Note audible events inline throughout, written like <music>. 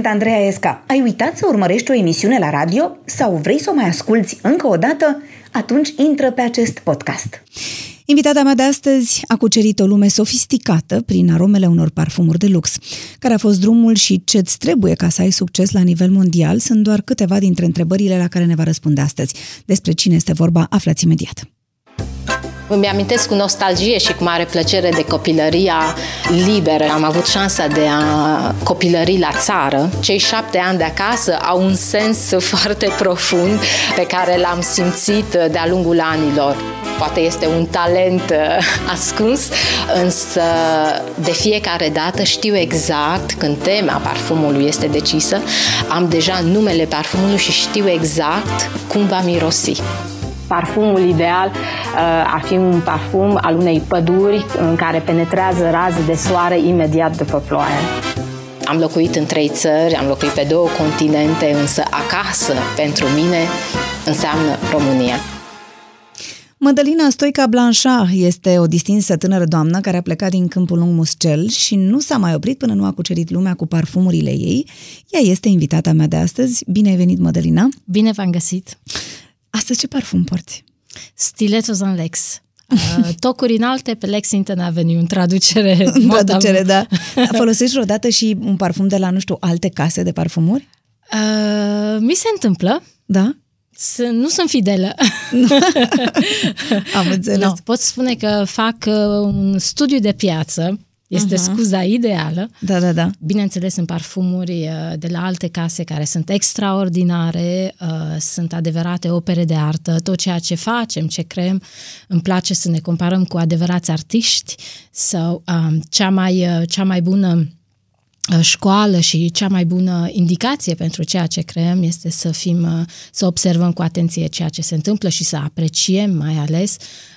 Sunt Andreea Esca. Ai uitat să urmărești o emisiune la radio sau vrei să o mai asculți încă o dată? Atunci intră pe acest podcast. Invitata mea de astăzi a cucerit o lume sofisticată prin aromele unor parfumuri de lux. Care a fost drumul și ce-ți trebuie ca să ai succes la nivel mondial sunt doar câteva dintre întrebările la care ne va răspunde astăzi. Despre cine este vorba, aflați imediat. Îmi amintesc cu nostalgie și cu mare plăcere de copilăria liberă. Am avut șansa de a copilări la țară. Cei șapte ani de acasă au un sens foarte profund pe care l-am simțit de-a lungul anilor. Poate este un talent uh, ascuns, însă de fiecare dată știu exact când tema parfumului este decisă, am deja numele parfumului și știu exact cum va mirosi. Parfumul ideal uh, ar fi un parfum al unei păduri în care penetrează raze de soare imediat după ploaie. Am locuit în trei țări, am locuit pe două continente, însă acasă pentru mine înseamnă România. Madalina Stoica Blanchard este o distinsă tânără doamnă care a plecat din câmpul lung Muscel și nu s-a mai oprit până nu a cucerit lumea cu parfumurile ei. Ea este invitata mea de astăzi. Bine ai venit, Madalina! Bine v-am găsit! Astăzi ce parfum porți? Stilettos în Lex. Uh, <laughs> tocuri înalte pe Lexington Avenue, în traducere. În traducere, da. <laughs> Folosești vreodată și un parfum de la, nu știu, alte case de parfumuri? Uh, mi se întâmplă. Da? Să, nu sunt fidelă. <laughs> Am înțeles. No, pot spune că fac uh, un studiu de piață este uh-huh. scuza ideală. Da, da, da. Bineînțeles, în parfumuri uh, de la alte case care sunt extraordinare, uh, sunt adevărate opere de artă. Tot ceea ce facem, ce creăm, îmi place să ne comparăm cu adevărați artiști sau um, cea, mai, uh, cea mai bună școală și cea mai bună indicație pentru ceea ce creăm este să fim, să observăm cu atenție ceea ce se întâmplă și să apreciem mai ales Uh,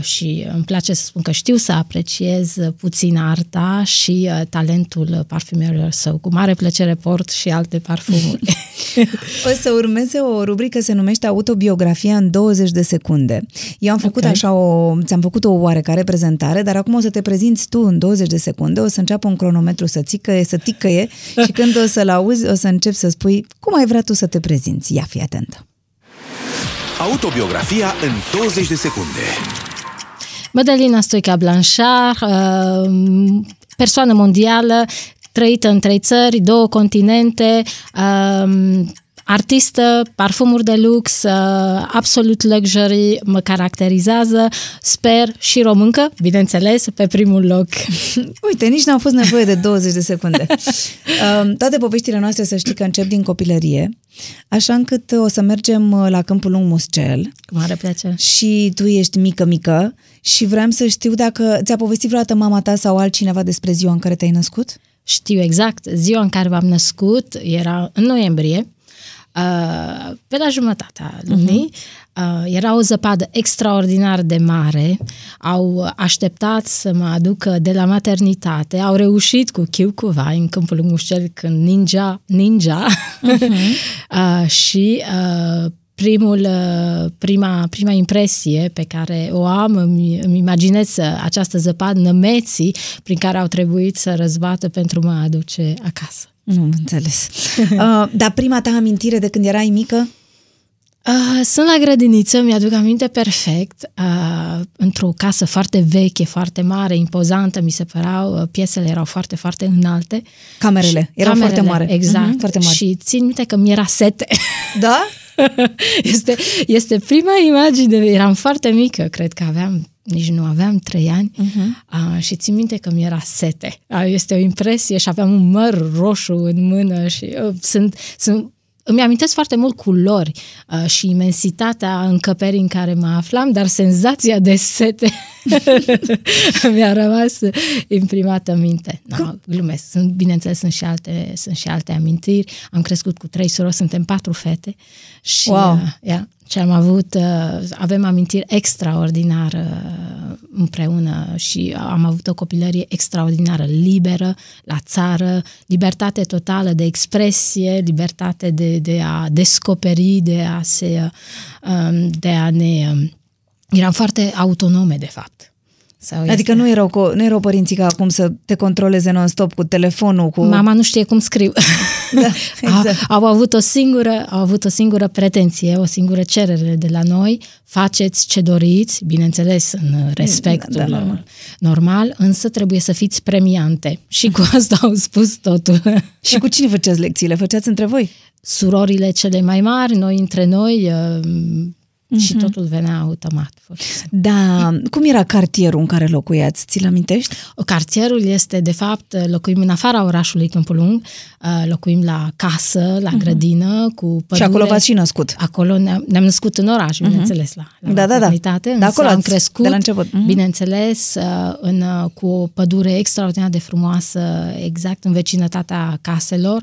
și îmi place să spun că știu să apreciez puțin arta și uh, talentul parfumerilor său. Cu mare plăcere port și alte parfumuri. <laughs> <laughs> o să urmeze o rubrică se numește Autobiografia în 20 de secunde. Eu am făcut okay. așa o, ți-am făcut o oarecare prezentare, dar acum o să te prezinți tu în 20 de secunde, o să înceapă un cronometru să țicăie, să ticăie <laughs> și când o să-l auzi, o să încep să spui cum ai vrea tu să te prezinți. Ia, fi atentă! Autobiografia în 20 de secunde. Madalina Stoica Blanchard, uh, persoană mondială, trăită în trei țări, două continente, uh, artistă, parfumuri de lux, uh, absolut luxury mă caracterizează, sper și româncă, bineînțeles, pe primul loc. <laughs> Uite, nici n-au fost nevoie de 20 de secunde. Uh, <laughs> toate poveștile noastre, să știi că încep din copilărie, așa încât o să mergem uh, la Câmpul Lung Muscel. Cu mare plăcere. Și tu ești mică-mică și vreau să știu dacă ți-a povestit vreodată mama ta sau altcineva despre ziua în care te-ai născut? Știu exact. Ziua în care m-am născut era în noiembrie Uh, pe la jumătatea lunii. Uh-huh. Uh, era o zăpadă extraordinar de mare. Au așteptat să mă aducă de la maternitate. Au reușit cu chiu cu vai în câmpul Mușcel când ninja, ninja. Uh-huh. <laughs> uh, și uh, primul, uh, prima, prima impresie pe care o am, îmi, îmi imaginez această zăpadă nămeții prin care au trebuit să răzbată pentru mă aduce acasă. Nu am înțeles. <laughs> Uh, dar prima ta amintire de când erai mică? Uh, sunt la grădiniță, mi-aduc aminte perfect, uh, într-o casă foarte veche, foarte mare, impozantă, mi se păreau, uh, piesele erau foarte, foarte înalte. Camerele, erau camerele, foarte mari. Exact, uh-huh, foarte mari. și țin minte că mi era sete. <laughs> Da? <laughs> este, este prima imagine, eram foarte mică, cred că aveam nici nu aveam trei ani uh-huh. uh, și țin minte că mi era sete. Uh, este o impresie și aveam un măr roșu în mână și uh, sunt, sunt îmi amintesc foarte mult culori uh, și imensitatea încăperii în care mă aflam, dar senzația de sete <laughs> mi-a rămas imprimată în minte. No, glumesc. Sunt, bineînțeles, sunt și, alte, sunt și alte amintiri. Am crescut cu trei surori, suntem patru fete și wow. uh, yeah, și am avut, uh, avem amintiri extraordinară uh, împreună și am avut o copilărie extraordinară, liberă, la țară, libertate totală de expresie, libertate de, de a descoperi, de a se, um, de a ne... Um, eram foarte autonome, de fapt. Sau Adică este- nu erau, co- nu erau părinții ca acum să te controleze non-stop cu telefonul, cu... Mama nu știe cum scriu. Da, <laughs> exact. A- au, avut o singură, au avut o singură pretenție, o singură cerere de la noi. Faceți ce doriți, bineînțeles, în respectul Da, da, normal. normal, însă trebuie să fiți premiante. Și cu asta au spus totul. <laughs> Și cu cine făceați lecțiile? Făceați între voi? Surorile cele mai mari, noi între noi, uh, și Mhm. totul venea automat. pur și simplu. Da, cum era cartierul în care locuiați? Ți-l amintești? Cartierul este, de fapt, locuim în afara orașului Câmpul Lung, uh, locuim la casă, la grădină, cu pădure. Mhm. Și acolo v-ați și născut. Acolo ne-am, ne-am născut în oraș, bineînțeles, la, la Da, da, da. maternitate, De însă acolo am ați- crescut, de la început. Mhm. bineînțeles, uh, în, uh, cu o pădure extraordinar de frumoasă, exact în vecinătatea caselor.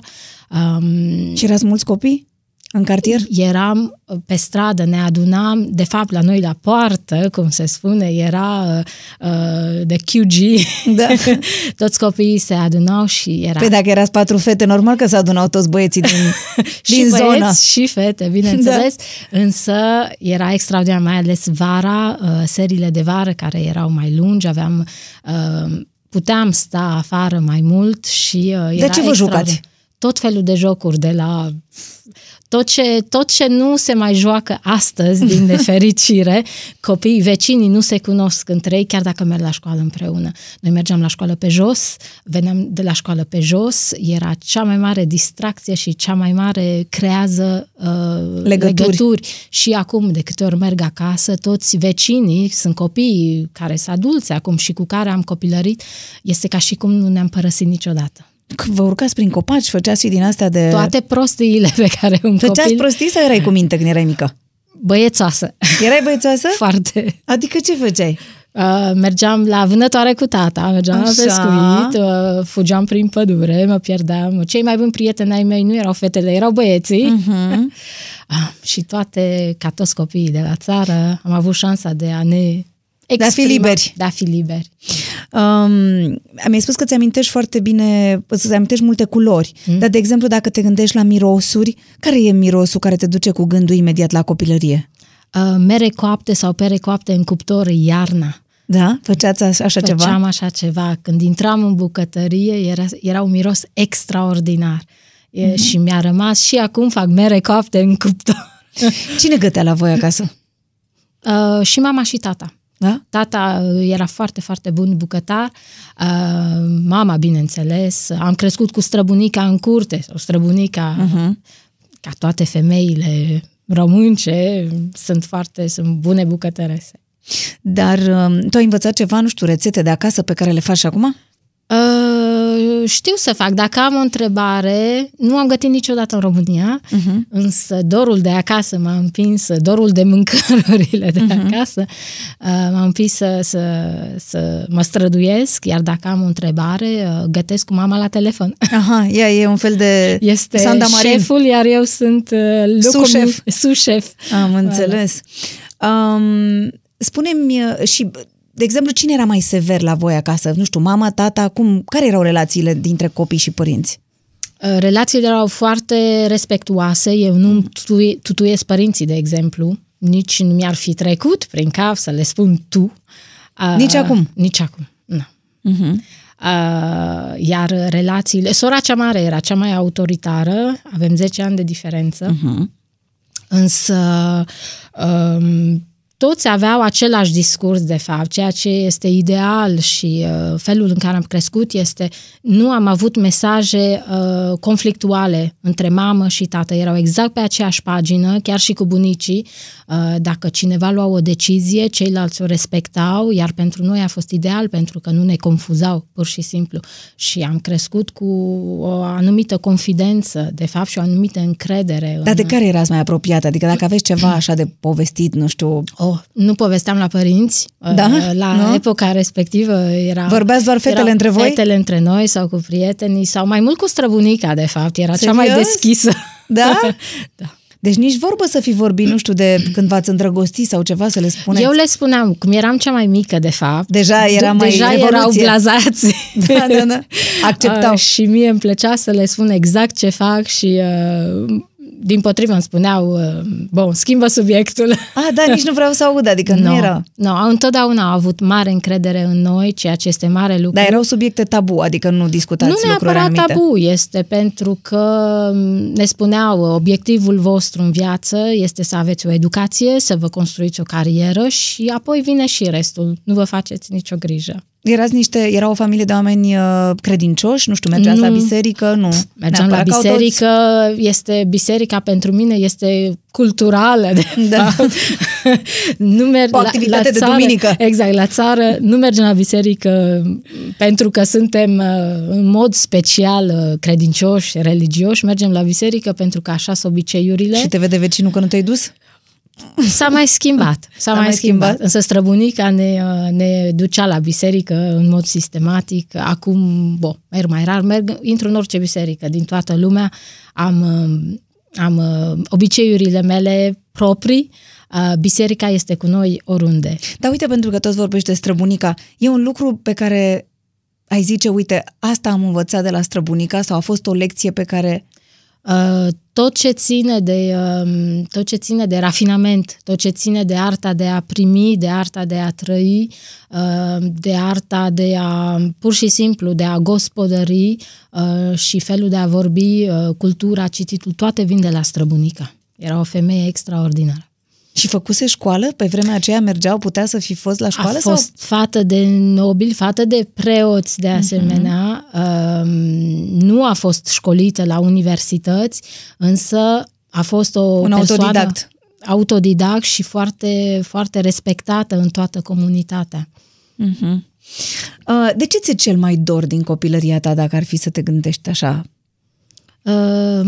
Um, Și erați mulți copii în cartier? eram uh, pe stradă, ne adunam, de fapt la noi la poartă, cum se spune, era uh, uh, de QG, Da. <laughs> toți copiii se adunau și era Păi dacă erați patru fete, normal că se adunau toți băieții din, <laughs> și din băieți zonă. și fete, bineînțeles, da. însă era extraordinar, mai ales vara, uh, seriile de vară care erau mai lungi, aveam, uh, puteam sta afară mai mult și uh, era ce vă extraordinar. jucați? Tot felul de jocuri, de la tot ce, tot ce nu se mai joacă astăzi, din <laughs> nefericire, copiii vecinii nu se cunosc între ei, chiar dacă merg la școală împreună. Noi mergeam la școală pe jos, veneam de la școală pe jos, era cea mai mare distracție și cea mai mare creează uh, Legături. legături. Și acum, de câte ori merg acasă, toți vecinii, sunt copii care sunt adulți acum și cu care am copilărit, este ca și cum nu ne-am părăsit niciodată. Că Vă urcați prin copaci, făceați și din astea de... Toate prostiile pe care un Făceați copil... prostii sau erai cu minte când erai mică? Băiețoasă. Erai băiețoasă? <laughs> Foarte. Adică ce făceai? Uh, mergeam la vânătoare cu tata, mergeam Așa. la pescuit, uh, fugeam prin pădure, mă pierdeam. Cei mai buni prieteni ai mei nu erau fetele, erau băieții. Uh-huh. <laughs> Uh, și toate, ca toți copiii de la țară, am avut șansa de a ne De a fi exprima- liberi. De a fi liberi. Um, mi-ai spus că ți-amintești foarte bine, să-ți amintești multe culori, mm. dar, de exemplu, dacă te gândești la mirosuri, care e mirosul care te duce cu gândul imediat la copilărie? Uh, mere coapte sau pere coapte în cuptor iarna. Da? Făceați așa, așa ceva? Făceam așa ceva. Când intram în bucătărie, era, era un miros extraordinar. E, Mhm. Și mi-a rămas și acum fac mere coapte în cuptor. Cine gătea la voi acasă? Uh, și mama și tata. Da? Tata uh, era foarte, foarte bun bucătar, uh, mama, bineînțeles. Am crescut cu străbunica în curte, sau străbunica, uh-huh. ca toate femeile românce, sunt foarte, sunt bune bucătărese. Dar um, tu ai învățat ceva, nu știu, rețete de acasă pe care le faci și acum? Uh, știu să fac. Dacă am o întrebare, nu am gătit niciodată în România, uh-huh. însă dorul de acasă m-a împins, dorul de mâncărurile de uh-huh. acasă uh, m-a împins să, să, să mă străduiesc, iar dacă am o întrebare, uh, gătesc cu mama la telefon. Aha, ea e un fel de Este Sanda Marin. șeful, iar eu sunt uh, lucru- Sous-șef. Sous-șef. Am înțeles. Um, spune-mi uh, și, de exemplu, cine era mai sever la voi acasă? Nu știu, mama, tata, cum, care erau relațiile dintre copii și părinți? Uh, Relațiile erau foarte respectuoase. Eu nu tutui- tutuiesc părinții, de exemplu. Nici nu mi-ar fi trecut prin cap să le spun tu. Uh, Nici acum? Nici acum, nu. Uh-huh. Uh, iar relațiile... Sora cea mare era cea mai autoritară, avem 10 ani de diferență, Uh-huh. însă um, toți aveau același discurs, de fapt, ceea ce este ideal și uh, felul în care am crescut este nu am avut mesaje uh, conflictuale între mamă și tată, erau exact pe aceeași pagină, chiar și cu bunicii. Uh, dacă cineva lua o decizie, ceilalți o respectau, iar pentru noi a fost ideal pentru că nu ne confuzau, pur și simplu. Și am crescut cu o anumită confidență, de fapt, și o anumită încredere. Dar de în- care erați mai apropiată? Adică dacă aveți ceva așa de povestit, nu știu, Oh, nu povesteam la părinți. Da? Uh, La Nu? epoca respectivă era... Vorbeați doar fetele erau între voi? Fetele între noi sau cu prietenii sau mai mult cu străbunica, de fapt. Era cea mai Serios? deschisă. Da? <laughs> da. Deci nici vorbă să fi vorbit, nu știu, de când v-ați îndrăgostit sau ceva, să le spuneți. Eu le spuneam, cum eram cea mai mică, de fapt. Deja era mai Deja revoluție. erau blazați. <laughs> Da, da, da. <laughs> Acceptau. Uh, și mie îmi plăcea să le spun exact ce fac și uh, din potrivă îmi spuneau, uh, bun, schimbă subiectul. Ah, da, nici nu vreau să aud, adică <laughs> no, nu era... Nu, no, întotdeauna au avut mare încredere în noi, ceea ce este mare lucru. Dar erau subiecte tabu, adică nu discutați nu lucruri anumite. Nu tabu, este pentru că ne spuneau, obiectivul vostru în viață este să aveți o educație, să vă construiți o carieră și apoi vine și restul. Nu vă faceți nicio grijă. Erați niște, era o familie de oameni uh, credincioși, nu știu, mergeați nu. la biserică, nu. Mergeam la biserică, toți... este biserica pentru mine este culturală. De <laughs> da. nu merg o activitate la, la țară, de duminică. Exact, la țară nu mergem la biserică pentru că suntem uh, în mod special uh, credincioși, religioși, mergem la biserică pentru că așa sunt obiceiurile. Și te vede vecinul că nu te-ai dus? S-a mai schimbat, s-a, s-a mai, mai schimbat. schimbat. Însă străbunica ne, ne ducea la biserică în mod sistematic. Acum, bo, merg mai rar, merg, intru în orice biserică din toată lumea. Am, am obiceiurile mele proprii, biserica este cu noi oriunde. Dar uite, pentru că toți vorbești de străbunica, e un lucru pe care ai zice, uite, asta am învățat de la străbunica sau a fost o lecție pe care Uh, tot ce ține de um, tot ce ține de rafinament, tot ce ține de arta de a primi, de arta de a trăi, uh, de arta de a pur și simplu de a gospodări uh, și felul de a vorbi, cultura, cititul, toate vin de la străbunica. Era o femeie extraordinară. Și făcuse școală? Pe vremea aceea mergeau, putea să fi fost la școală? A fost sau? fată de nobili, fată de preoți de asemenea. Uh-huh. Nu a fost școlită la universități, însă a fost o Un persoană autodidact. autodidact și foarte, foarte respectată în toată comunitatea. Uh-huh. De ce ți-e cel mai dor din copilăria ta, dacă ar fi să te gândești așa? Uh,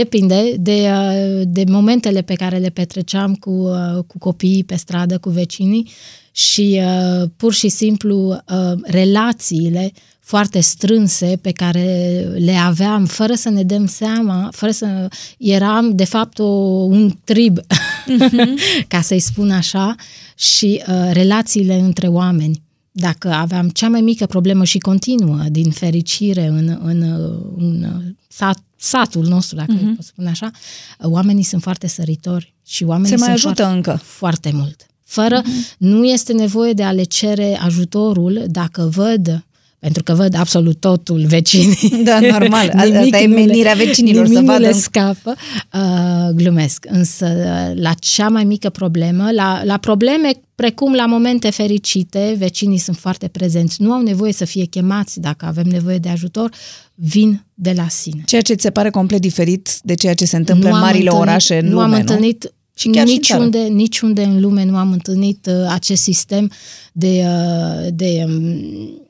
Depinde de, uh, de momentele pe care le petreceam cu, uh, cu copiii pe stradă, cu vecinii și uh, pur și simplu relațiile foarte strânse pe care le aveam fără să ne dăm seama, fără să eram de fapt o, un trib, uh-huh. <laughs> ca să-i spun așa, și uh, relațiile între oameni. Dacă aveam cea mai mică problemă și continuă, din fericire, în, în, în sat, satul nostru, dacă uh-huh. pot spune așa, oamenii sunt foarte săritori și oamenii Se mai sunt ajută foarte, încă. Foarte mult. Fără, uh-huh. nu este nevoie de a le cere ajutorul dacă văd pentru că văd absolut totul vecinii. <laughs> Da, normal. <laughs> Asta e menirea vecinilor să vadă. le scapă. Uh, glumesc. Însă la cea mai mică problemă, la, la probleme precum la momente fericite, vecinii sunt foarte prezenți. Nu au nevoie să fie chemați dacă avem nevoie de ajutor, vin de la sine. Ceea ce ți se pare complet diferit de ceea ce se întâmplă nu în marile întâlnit, orașe în nu lume, am întâlnit nu? Și chiar niciunde, și niciunde în lume nu am întâlnit uh, acest sistem de, uh, de um,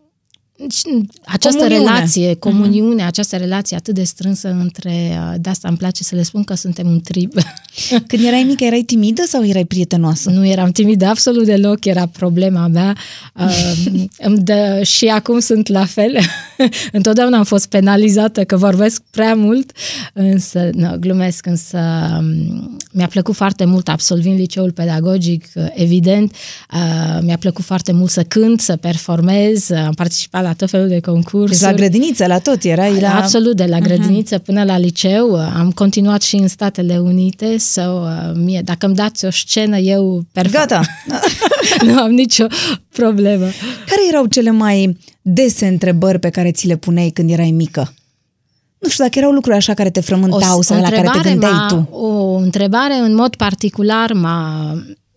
această comuniune. relație, mhm. comuniune, uh-huh. această relație atât de strânsă între, uh, de asta îmi place să le spun că suntem un trib. <laughs> Când erai mică, erai timidă sau erai prietenoasă? Nu eram timidă absolut deloc, era problema mea. <laughs> Uh, îmi dă, și acum sunt la fel. <laughs> Întotdeauna am fost penalizată că vorbesc prea mult, însă, nu, glumesc, însă um, mi-a plăcut foarte mult absolvind liceul pedagogic, uh, evident, uh, mi-a plăcut foarte mult să cânt, să performez, am participat la la tot felul de concursuri. Deci la grădiniță, la tot, erai la... Absolut, de la mhm. grădiniță uh-huh. până la liceu. Am continuat și în Statele Unite sau uh, mie, dacă îmi dați o scenă, eu perfect. Gata! <laughs> nu am nicio problemă. Care erau cele mai dese întrebări pe care ți le puneai când erai mică? Nu știu dacă erau lucruri așa care te frământau o, sau o la care te gândeai tu. O întrebare în mod particular m-a,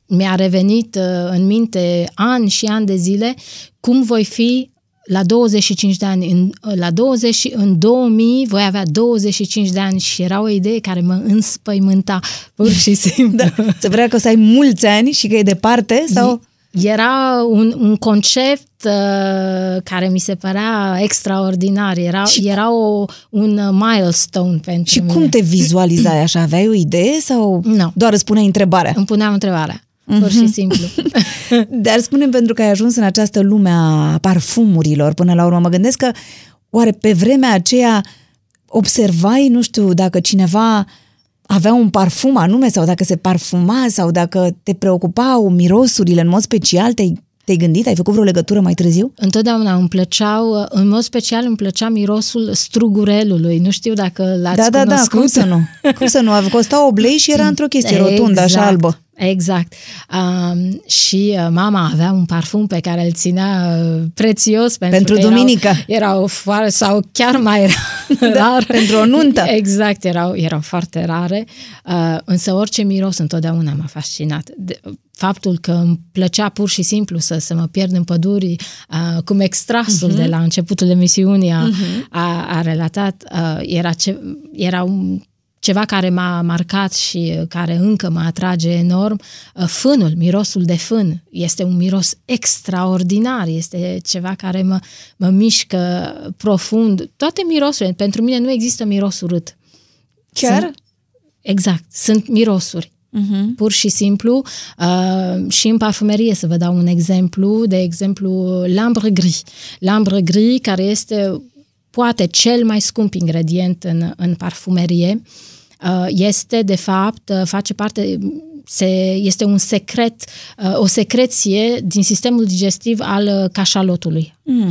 mi-a revenit uh, în minte ani și ani de zile cum voi fi la 25 de ani, în, la 20, în 2000 voi avea 25 de ani și era o idee care mă înspăimânta pur și <laughs> simplu. da. Să vrea că o să ai mulți ani și că e departe? sau? Era un, un concept uh, care mi se părea extraordinar. Era, și era o, un milestone pentru și mine. Și cum te vizualizai așa? Aveai o idee sau no. doar îți puneai întrebarea? Îmi puneam întrebarea pur și mhm. simplu. <laughs> Dar spunem pentru că ai ajuns în această lume a parfumurilor până la urmă. Mă gândesc că oare pe vremea aceea observai, nu știu, dacă cineva avea un parfum anume sau dacă se parfuma sau dacă te preocupau mirosurile în mod special, te-ai Te-ai gândit? Ai făcut vreo legătură mai târziu? Întotdeauna îmi plăceau, în mod special îmi plăcea mirosul strugurelului. Nu știu dacă l-ați da, da, da, cunoscut. cum să nu? Cum să nu? Costa oblei și era într-o chestie rotundă, așa Exact, albă. Exact. Um, și uh, mama avea un parfum pe care îl ținea uh, prețios pentru, Pentru că duminică. Erau, erau foarte, sau chiar mai rar. <laughs> Da, pentru o nuntă. Exact, erau, erau foarte rare. Uh, însă orice miros întotdeauna m-a fascinat. De, faptul că îmi plăcea pur și simplu să, să mă pierd în păduri, uh, cum extrasul uh-huh. de la începutul emisiunii a, uh-huh. a, a relatat, uh, era, ce, era un ceva care m-a marcat și care încă mă atrage enorm, uh, fânul, mirosul de fân. Este un miros extraordinar, este ceva care mă, mă mișcă profund. Toate mirosurile, pentru mine nu există miros urât. Chiar? Sunt, exact, sunt mirosuri. Uh-huh. Pur și simplu, uh, și în parfumerie, să vă dau un exemplu, de exemplu, l'ambre gris. L'ambre gris, care este poate cel mai scump ingredient în, în parfumerie, uh, este, de fapt, uh, face parte, se, este un secret, uh, o secreție din sistemul digestiv al uh, cașalotului, mm.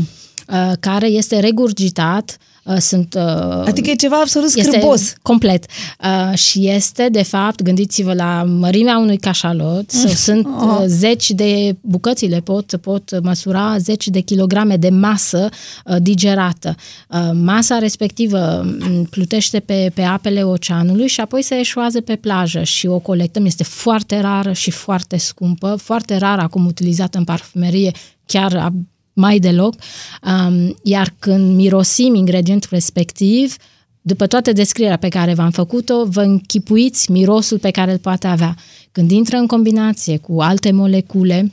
uh, care este regurgitat uh, sunt... Uh, adică e ceva absolut este scârbos. complet. Uh, și este, de fapt, gândiți-vă la mărimea unui cașalot, mm. sunt uh, zeci de bucățile, pot, pot măsura zeci de kilograme de masă uh, digerată. Uh, masa respectivă plutește pe, pe apele oceanului și apoi se eșuează pe plajă și o colectăm. Este foarte rară și foarte scumpă, foarte rar acum utilizată în parfumerie, chiar mai deloc, um, iar când mirosim ingredientul respectiv, după toată descrierea pe care v-am făcut-o, vă închipuiți mirosul pe care îl poate avea. Când intră în combinație cu alte molecule,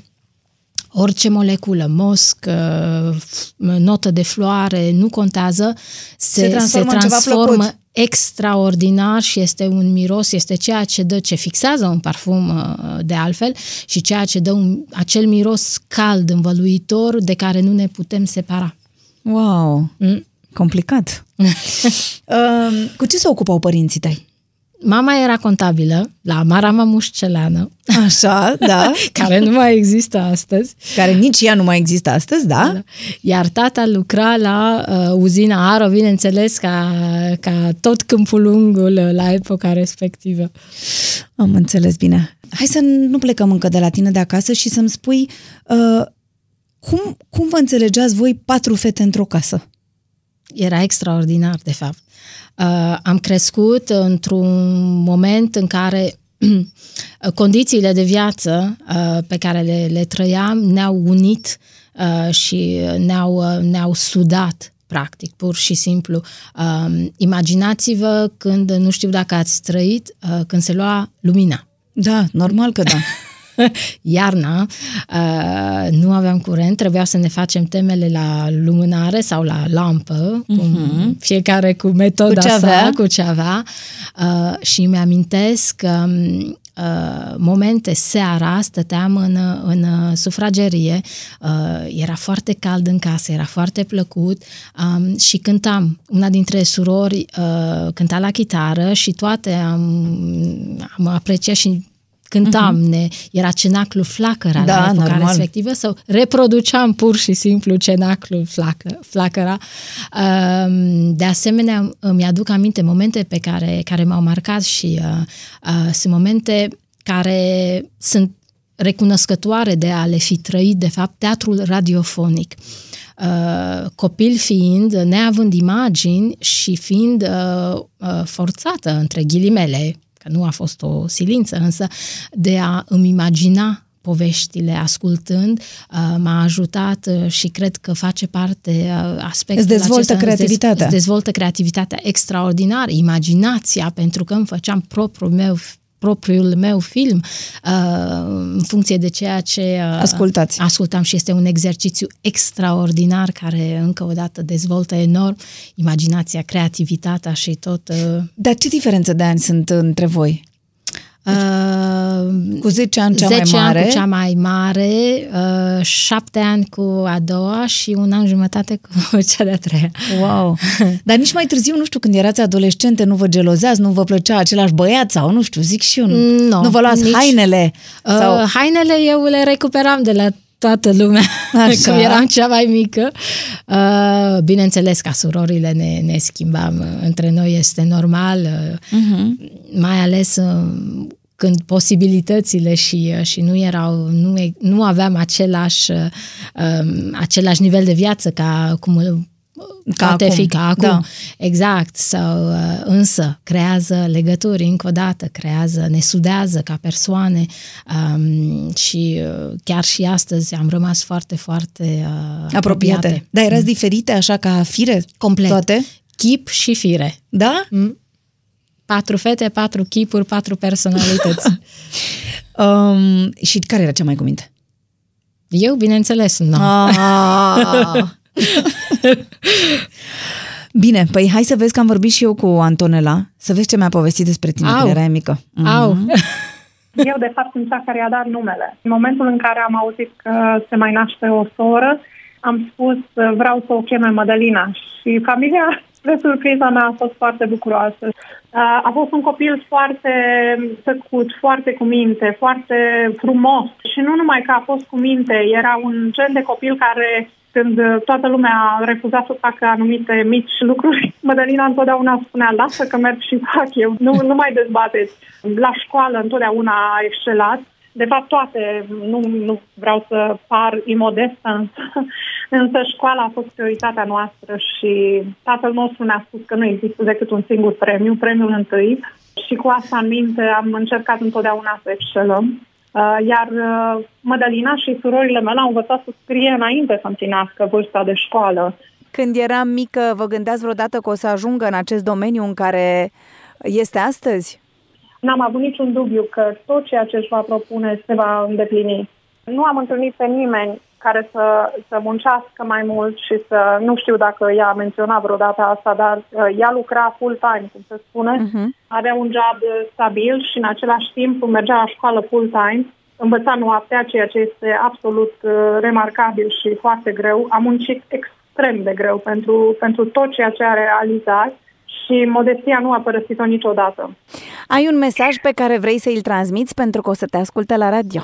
orice moleculă, mosc, notă de floare, nu contează, se, se transformă, se transformă extraordinar și este un miros, este ceea ce dă, ce fixează un parfum de altfel și ceea ce dă un, acel miros cald, învăluitor, de care nu ne putem separa. Wow! Mm. Complicat. uh, <laughs> cu ce se ocupau părinții tăi? Mama era contabilă la Marama Mușcelană. Așa, da. <laughs> care nu mai există astăzi. Care nici ea nu mai există astăzi, da. da. Iar tata lucra la uh, uzina Aro, bineînțeles, ca, ca tot câmpul lungul la epoca respectivă. Am înțeles bine. Hai să nu plecăm încă de la tine de acasă și să-mi spui uh, cum, cum vă înțelegeați voi patru fete într-o casă? Era extraordinar, de fapt. Uh, am crescut într-un moment în care <clears throat> condițiile de viață uh, pe care le, le trăiam ne-au unit uh, și ne-au, ne-au sudat practic, pur și simplu. Uh, imaginați-vă când, nu știu dacă ați trăit, uh, când se lua lumina. Da, normal că da. <laughs> <laughs> iarna, uh, nu aveam curent, trebuia să ne facem temele la lumânare sau la lampă, uh-huh. cum fiecare cu metoda cu ce sa, avea. cu ce avea. Uh, și mi-amintesc că uh, momente seara stăteam în, în sufragerie, uh, era foarte cald în casă, era foarte plăcut um, și cântam. Una dintre surori uh, cânta la chitară și toate am, am apreciat și cântam, uh-huh. ne, era cenaclu flacăra da, la epoca normal. respectivă sau reproduceam pur și simplu cenaclu flacă, flacăra. De asemenea, îmi aduc aminte momente pe care, care m-au marcat și uh, uh, sunt momente care sunt recunoscătoare de a le fi trăit, de fapt, teatrul radiofonic. Uh, copil fiind, neavând imagini și fiind uh, uh, forțată, între ghilimele, că nu a fost o silință, însă de a îmi imagina poveștile ascultând m-a ajutat și cred că face parte aspectul Îți dezvoltă acesta, creativitatea. Îți dezvoltă creativitatea extraordinară, imaginația, pentru că îmi făceam propriul meu propriul meu film uh, în funcție de ceea ce uh, Ascultați. ascultam și este un exercițiu extraordinar care încă o dată dezvoltă enorm Deci- imaginația, creativitatea și tot. Uh, Dar ce diferență de ani sunt între voi? Uh, Cu 10 ani cea 10 mai mare. ani cu cea mai mare, uh, 7 ani cu a doua și un an jumătate cu <laughs> cea de-a treia. Wow! <laughs> Dar nici mai târziu, nu știu, când erați adolescente, nu vă gelozați, nu vă plăcea același băiat sau nu știu, zic și eu. No, nu vă luați nici- hainele? Uh, Sau... Hainele eu le recuperam de la toată lumea, <laughs> Așa. cum eram cea mai mică. Uh, bineînțeles, ca surorile ne, ne schimbam. Între noi este normal, uh-huh. mai ales uh, când posibilitățile și, și nu erau, nu, nu aveam același, um, același nivel de viață ca cum ca poate acum. fi ca acum. Da. Exact. Sau, uh, însă creează legături încă o dată, creează, ne sudează ca persoane um, și uh, chiar și astăzi am rămas foarte, foarte uh, apropiate. apropiate. Dar erați mm. diferite așa ca fire? Complet. Toate? Chip și fire. Da? Mm. Patru fete, patru chipuri, patru personalități. <laughs> um, și care era cea mai cuminte? Eu, bineînțeles, nu. No. Ah. <laughs> Bine, păi hai să vezi că am vorbit și eu cu Antonela, să vezi ce mi-a povestit despre tine Au. când erai mică. Au. Mm-hmm. <laughs> Eu, de fapt, sunt cea care i-a dat numele. În momentul în care am auzit că se mai naște o soră, am spus vreau să o cheme Madalina și familia, spre surpriza mea, a fost foarte bucuroasă. A fost un copil foarte tăcut, foarte cu minte, foarte frumos și nu numai că a fost cu minte, era un gen de copil care când uh, toată lumea a refuzat să facă anumite mici lucruri, <laughs> Mădălina întotdeauna spunea, lasă că merg și fac eu, nu, nu mai dezbateți. La școală întotdeauna a excelat. De fapt, toate, nu, nu vreau să par imodestă, însă, însă școala a fost prioritatea noastră și tatăl nostru ne-a spus că nu există decât un singur premiu, premiul întâi. Și cu asta în minte am încercat întotdeauna să excelăm. Uh, iar uh, Mădălina și surorile mele au învățat să scrie înainte să împlinească vârsta de școală. Când eram mică, vă gândeați vreodată că o să ajungă în acest domeniu în care este astăzi? N-am avut niciun dubiu că tot ceea ce își va propune se va îndeplini. Nu am întâlnit pe nimeni care să, să muncească mai mult și să, nu știu dacă ea a menționat vreodată asta, dar uh, ea lucra full-time, cum se spune, uh-huh. avea un job stabil și în același timp mergea la școală full-time, învăța noaptea, ceea ce este absolut uh, remarcabil și foarte greu. A muncit extrem de greu pentru, pentru tot ceea ce a realizat și modestia nu a părăsit-o niciodată. Ai un mesaj pe care vrei să îl transmiți pentru că o să te asculte la radio?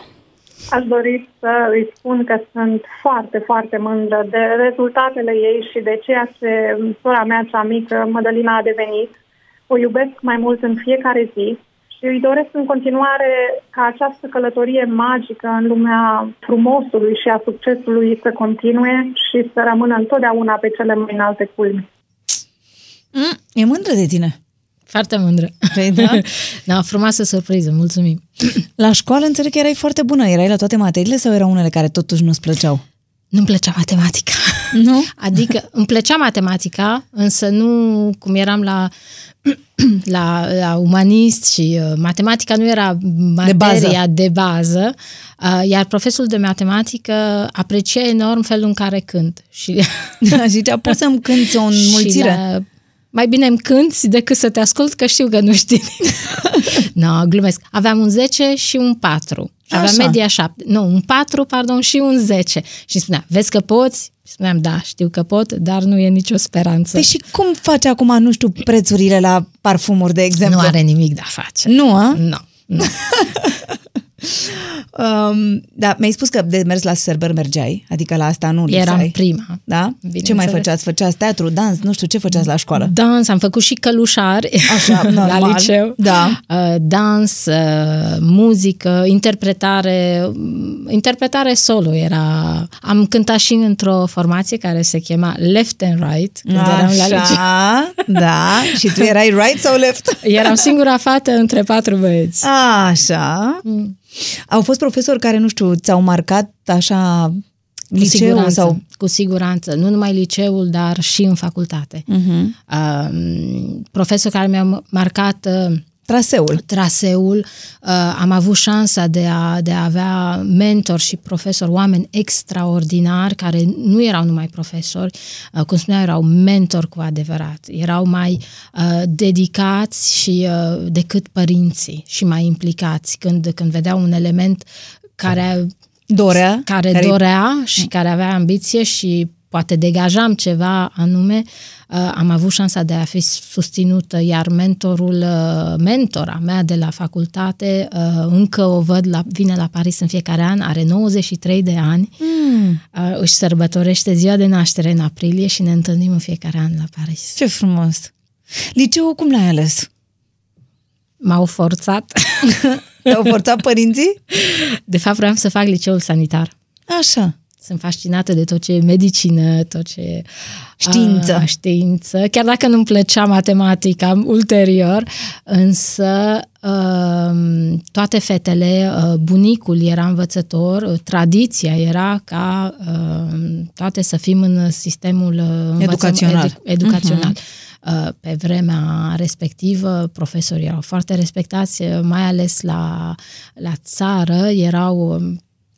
Aș dori să îi spun că sunt foarte, foarte mândră de rezultatele ei și de ceea ce sora mea cea mică, Mădălina, a devenit. O iubesc mai mult în fiecare zi și îi doresc în continuare ca această călătorie magică în lumea frumosului și a succesului să continue și să rămână întotdeauna pe cele mai înalte culmi. Mm, e mândră de tine. Foarte mândră. Păi da? <laughs> da, frumoasă surpriză, mulțumim. <clears throat> La școală înțeleg că erai foarte bună. Erai la toate materiile sau erau unele care totuși nu-ți plăceau? Nu-mi plăcea matematica. Nu? <laughs> Adică îmi plăcea matematica, însă nu cum eram la, <clears throat> la, la umanist și uh, matematica nu era materia de bază, de bază uh, iar profesorul de matematică aprecia enorm felul în care cânt. Și <laughs> zicea, poți să-mi cânti o înmulțire? La mai bine îmi cânti decât să te ascult, că știu că nu știi. nu, <laughs> no, glumesc. Aveam un 10 și un 4. Aveam Așa. media 7. Nu, un 4, pardon, și un 10. Și spunea, vezi că poți? Și spuneam, da, știu că pot, dar nu e nicio speranță. Păi și cum faci acum, nu știu, prețurile la parfumuri, de exemplu? Nu are nimic de a face. Nu, a? Nu. nu. <laughs> Um, da, mi-ai spus că de mers la serber mergeai, adică la asta nu Eram lipsai. prima. Da? Ce mai făceați? Făceați teatru, dans, nu știu, ce făceați la școală? Dans, am făcut și călușari Așa, <laughs> normal. la liceu. Da. Uh, dans, uh, muzică, interpretare, interpretare solo era... Am cântat și într-o formație care se chema Left and Right, când Așa, eram la liceu. <laughs> da. Și tu erai right sau left? Eram singura fată între patru băieți. Așa. Mm. Au fost profesori care, nu știu, ți-au marcat așa liceul siguranță, sau... Cu siguranță, nu numai liceul, dar și în facultate. Uh-huh. Uh, profesori care mi-au marcat uh, Traseul. Traseul. Uh, am avut șansa de a, de a avea mentor și profesori, oameni extraordinari, care nu erau numai profesori, uh, cum spuneam, erau mentori cu adevărat. Erau mai uh, dedicați și uh, decât părinții și mai implicați când, când vedeau un element care dorea, care, care dorea și care avea ambiție și poate degajam ceva anume, uh, am avut șansa de a fi susținută, iar mentorul, uh, mentora mea de la facultate, uh, încă o văd, la, vine la Paris în fiecare an, are 93 de ani, mm. își sărbătorește ziua de naștere în aprilie și ne întâlnim în fiecare an la Paris. Ce frumos! Liceul cum l-ai ales? M-au forțat. <laughs> Te-au forțat părinții? De fapt, vreau să fac liceul sanitar. Așa. Sunt fascinată de tot ce e medicină, tot ce e știință. A, știință. Chiar dacă nu-mi plăcea matematica ulterior, însă um, toate fetele, uh, bunicul era învățător, uh, tradiția era ca um, toate să fim în sistemul uh, educațional. Edu- educațional. Uh-huh. Pe vremea respectivă, profesorii erau foarte respectați, mai ales la, la țară, erau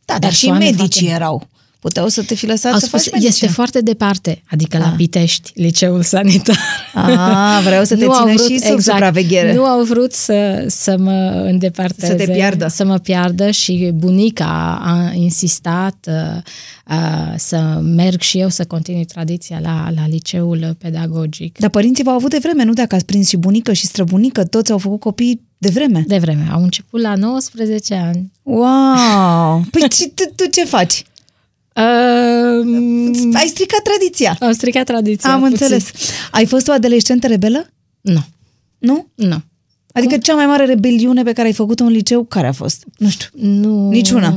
da, dar și medicii foarte... erau. Puteau să te fi lăsat Au să spus, faci medicine. Este foarte departe, adică A. la ah. Pitești, liceul sanitar. Ah, vreau să te <laughs> nu țină vrut, și sub exact, supraveghere. Nu au vrut să, să mă îndepărteze. Să te piardă. Să mă piardă și bunica a insistat uh, uh, să merg și eu să continui tradiția la, la liceul pedagogic. Dar părinții v-au avut de vreme, nu? Dacă ați prins și bunică și străbunică, toți au făcut copii de vreme. De vreme. Au început la 19 ani. Wow! <laughs> Păi tu, tu ce faci? Uh, Ai stricat tradiția. Am stricat tradiția. Am puțin. înțeles. Ai fost o adolescentă rebelă? Nu. Nu? Nu. Adică Cum? cea mai mare rebeliune pe care ai făcut-o în liceu, care a fost? Nu știu. Nu. Niciuna.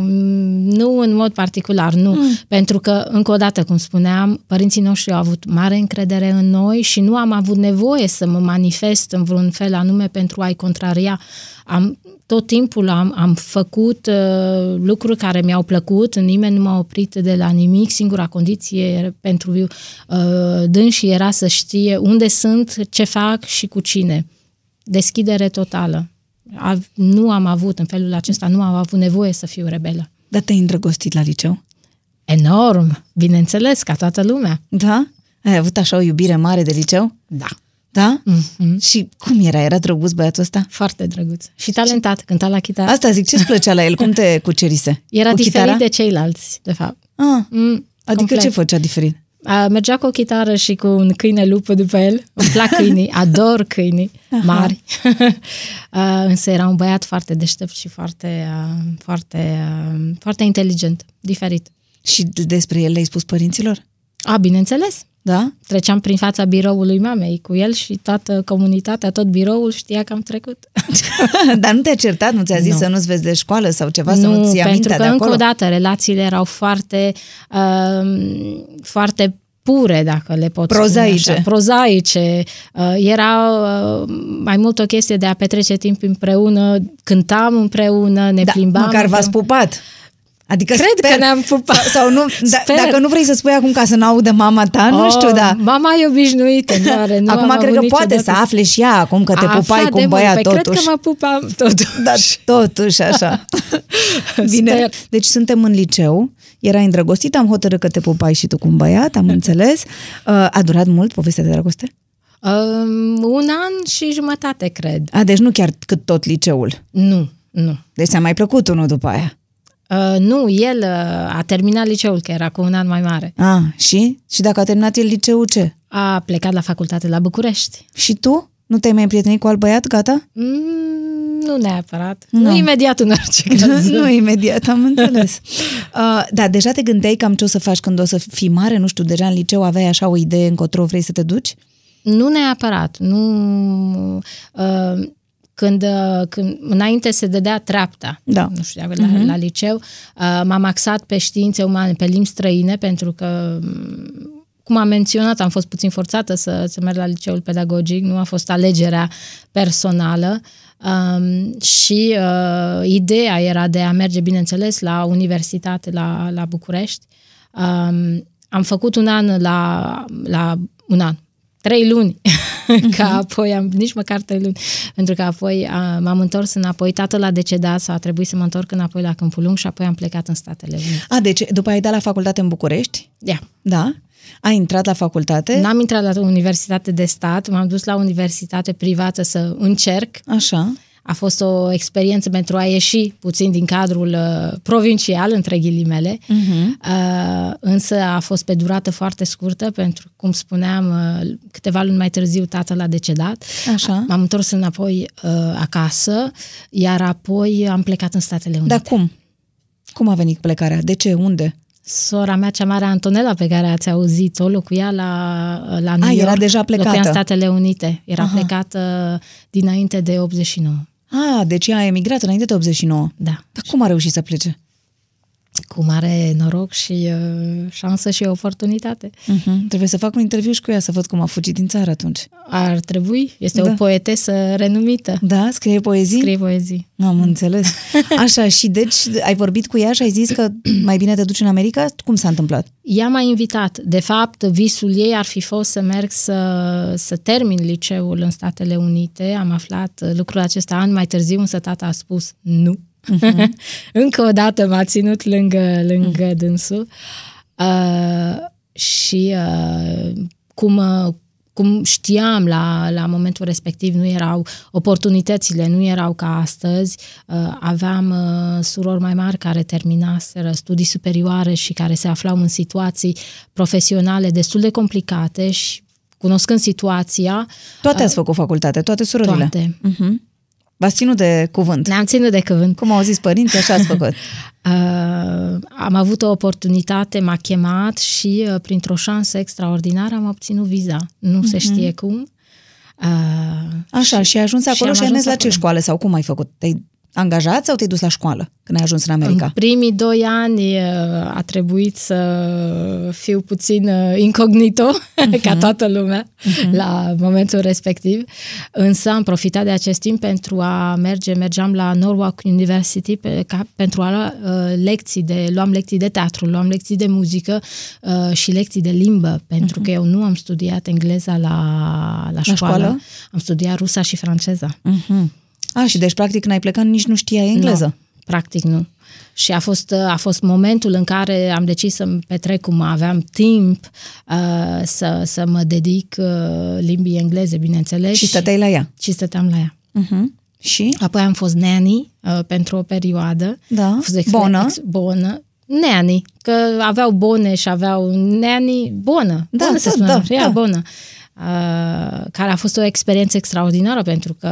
Nu în mod particular, nu. Mm. Pentru că, încă o dată, cum spuneam, părinții noștri au avut mare încredere în noi și nu am avut nevoie să mă manifest în vreun fel anume pentru a-i contraria. Am, tot timpul am, am făcut uh, lucruri care mi-au plăcut, nimeni nu m-a oprit de la nimic, singura condiție pentru uh, dânsi era să știe unde sunt, ce fac și cu cine. Deschidere totală. A, nu am avut, în felul acesta, nu am avut nevoie să fiu rebelă. Dar te-ai îndrăgostit la liceu? Enorm, bineînțeles, ca toată lumea. Da? Ai avut așa o iubire mare de liceu? Da. Da? Mm-hmm. Și cum era? Era drăguț băiatul ăsta? Foarte drăguț. Și talentat, cânta la chitară. Asta zic, ce-ți plăcea la el? Cum te <laughs> cucerise? Era cu diferit chitara? de ceilalți, de fapt. Ah, mm, adică complet. ce făcea diferit? A, mergea cu o chitară și cu un câine lupă după el. Îmi plac câinii, <laughs> ador câinii mari. <laughs> a, însă era un băiat foarte deștept și foarte, a, foarte, a, foarte inteligent, diferit. Și despre el le-ai spus părinților? A, bineînțeles. Da? Treceam prin fața biroului mamei cu el și toată comunitatea, tot biroul știa că am trecut. <laughs> Dar nu te-a certat? Nu ți-a zis nu. să nu-ți vezi de școală sau ceva? Nu, să nu-ți ia pentru că de încă o dată relațiile erau foarte, uh, foarte pure, dacă le pot prozaice. spune așa. Prozaice. Uh, era uh, mai mult o chestie de a petrece timp împreună, cântam împreună, ne da, plimbam. Măcar v-ați pupat. Adică Cred sper, că ne-am pupat. Sau, sau nu, da, dacă nu vrei să spui acum ca să nu audă mama ta, oh, nu știu, da. Mama e obișnuită, nu are, nu Acum cred că poate să afle și ea acum că te A pupai cu un băiat păi totuși. cred că mă pupam totuși. Da, totuși așa. <laughs> Bine, Sper. deci suntem în liceu, erai îndrăgostit, am hotărât că te pupai și tu cu un băiat, am <laughs> înțeles. Uh, a durat mult povestea de dragoste? Um, un an și jumătate, cred. A, deci nu chiar cât tot liceul. Nu, nu. Deci ți-a mai plăcut unul după aia. Uh, nu, el uh, a terminat liceul, că era cu un an mai mare. Ah, și? Și dacă a terminat el liceul, ce? A plecat la facultate la București. Și tu? Nu te-ai mai prietenit cu alt băiat, gata? Mm, nu neapărat. Nu. nu imediat în orice <laughs> caz. nu imediat, am înțeles. Uh, da, deja te gândeai cam ce o să faci când o să fii mare? Nu știu, deja în liceu aveai așa o idee încotro vrei să te duci? Nu neapărat. Nu... Uh, când, uh, când înainte se dădea treapta, da. nu știu, la, uh-huh. la liceu, uh, m-am axat pe științe umane, pe limbi străine, pentru că mm, cum am menționat, am fost puțin forțată să, să merg la liceul pedagogic, nu a fost alegerea personală um, și uh, ideea era de a merge, bineînțeles, la universitate, la, la București. Um, am făcut un an la, la un an, trei luni, uh-huh. ca apoi am, nici măcar trei luni, pentru că apoi a, m-am întors înapoi, tatăl a decedat sau a trebuit să mă întorc înapoi la Câmpul Lung și apoi am plecat în Statele Unite. A, deci după ai dat la facultate în București? Da. Da? Ai intrat la facultate? N-am intrat la universitate de stat, m-am dus la universitate privată să încerc. Așa. A fost o experiență pentru a ieși puțin din cadrul uh, provincial, între ghilimele, uh-huh. uh, însă a fost pe durată foarte scurtă, pentru, cum spuneam, uh, câteva luni mai târziu tatăl a decedat. Așa. M-am întors înapoi uh, acasă, iar apoi am plecat în Statele Unite. Dar cum? Cum a venit plecarea? De ce? Unde? Sora mea cea mare, Antonella, pe care ați auzit-o, locuia la, la New A, York. era deja plecată. Locuia în Statele Unite. Era Aha. plecată dinainte de 89. Ah, deci ea a emigrat înainte de 89. Da. Dar cum a reușit să plece? Cu mare noroc și uh, șansă și oportunitate. Uh-huh. Trebuie să fac un interviu și cu ea să văd cum a fugit din țară atunci. Ar trebui. Este Da. o poetesă renumită. Da? Scrie poezii? Scrie poezii. Am înțeles. <laughs> Așa, și deci ai vorbit cu ea și ai zis că <clears throat> mai bine te duci în America? Cum s-a întâmplat? Ea m-a invitat. De fapt, visul ei ar fi fost să merg să, să termin liceul în Statele Unite. Am aflat lucrul acesta ani mai târziu, însă tata a spus nu. Uh-huh. <laughs> Încă o dată m-a ținut lângă, lângă uh-huh. dânsul. Uh, și uh, cum, uh, cum știam la, la momentul respectiv, nu erau oportunitățile, nu erau ca astăzi. Uh, aveam uh, surori mai mari care terminaseră studii superioare și care se aflau în situații profesionale destul de complicate și cunoscând situația, Toate ați făcut facultate, toate surorile? toate. Uh-huh. V-ați ținut de cuvânt. Ne-am ținut de cuvânt. Cum au zis părinții, așa ați făcut. <laughs> Uh, am avut o oportunitate, m-a chemat și uh, printr-o șansă extraordinară am obținut viza. Nu se știe cum. Uh, Așa, și ai ajuns acolo am și, ai ajuns mers la ce acolo. școală sau cum ai făcut? Te-ai angajat sau te-ai dus la școală când ai ajuns în America? În primii doi ani uh, a trebuit să fiu puțin uh, incognito, uh-huh. <laughs> ca toată lumea, uh-huh. la momentul respectiv. Însă am profitat de acest timp pentru a merge, mergeam la Norwalk University pe, ca, pentru a lua uh, lecții de, luam lecții de teatru, luam lecții de muzică uh, și lecții de limbă, pentru uh-huh. că eu nu am studiat engleza la, la, școală. școală? Am studiat rusa și franceza. Uh-huh. A, și deci practic când ai plecat nici nu știai engleză. Nu, practic nu. Și a fost, a fost momentul în care am decis să-mi petrec cum aveam timp uh, să, să mă dedic uh, limbii engleze, bineînțeles. Și stăteai la ea. Și stăteam la ea. Uh-huh. Și? Apoi am fost nanny uh, pentru o perioadă. Da, A fost extre- bonă. Ex, bonă. Nanny, că aveau bone și aveau nanny, bonă. Da, bonă da, se spune, da, ea, da. bonă. Uh, care a fost o experiență extraordinară pentru că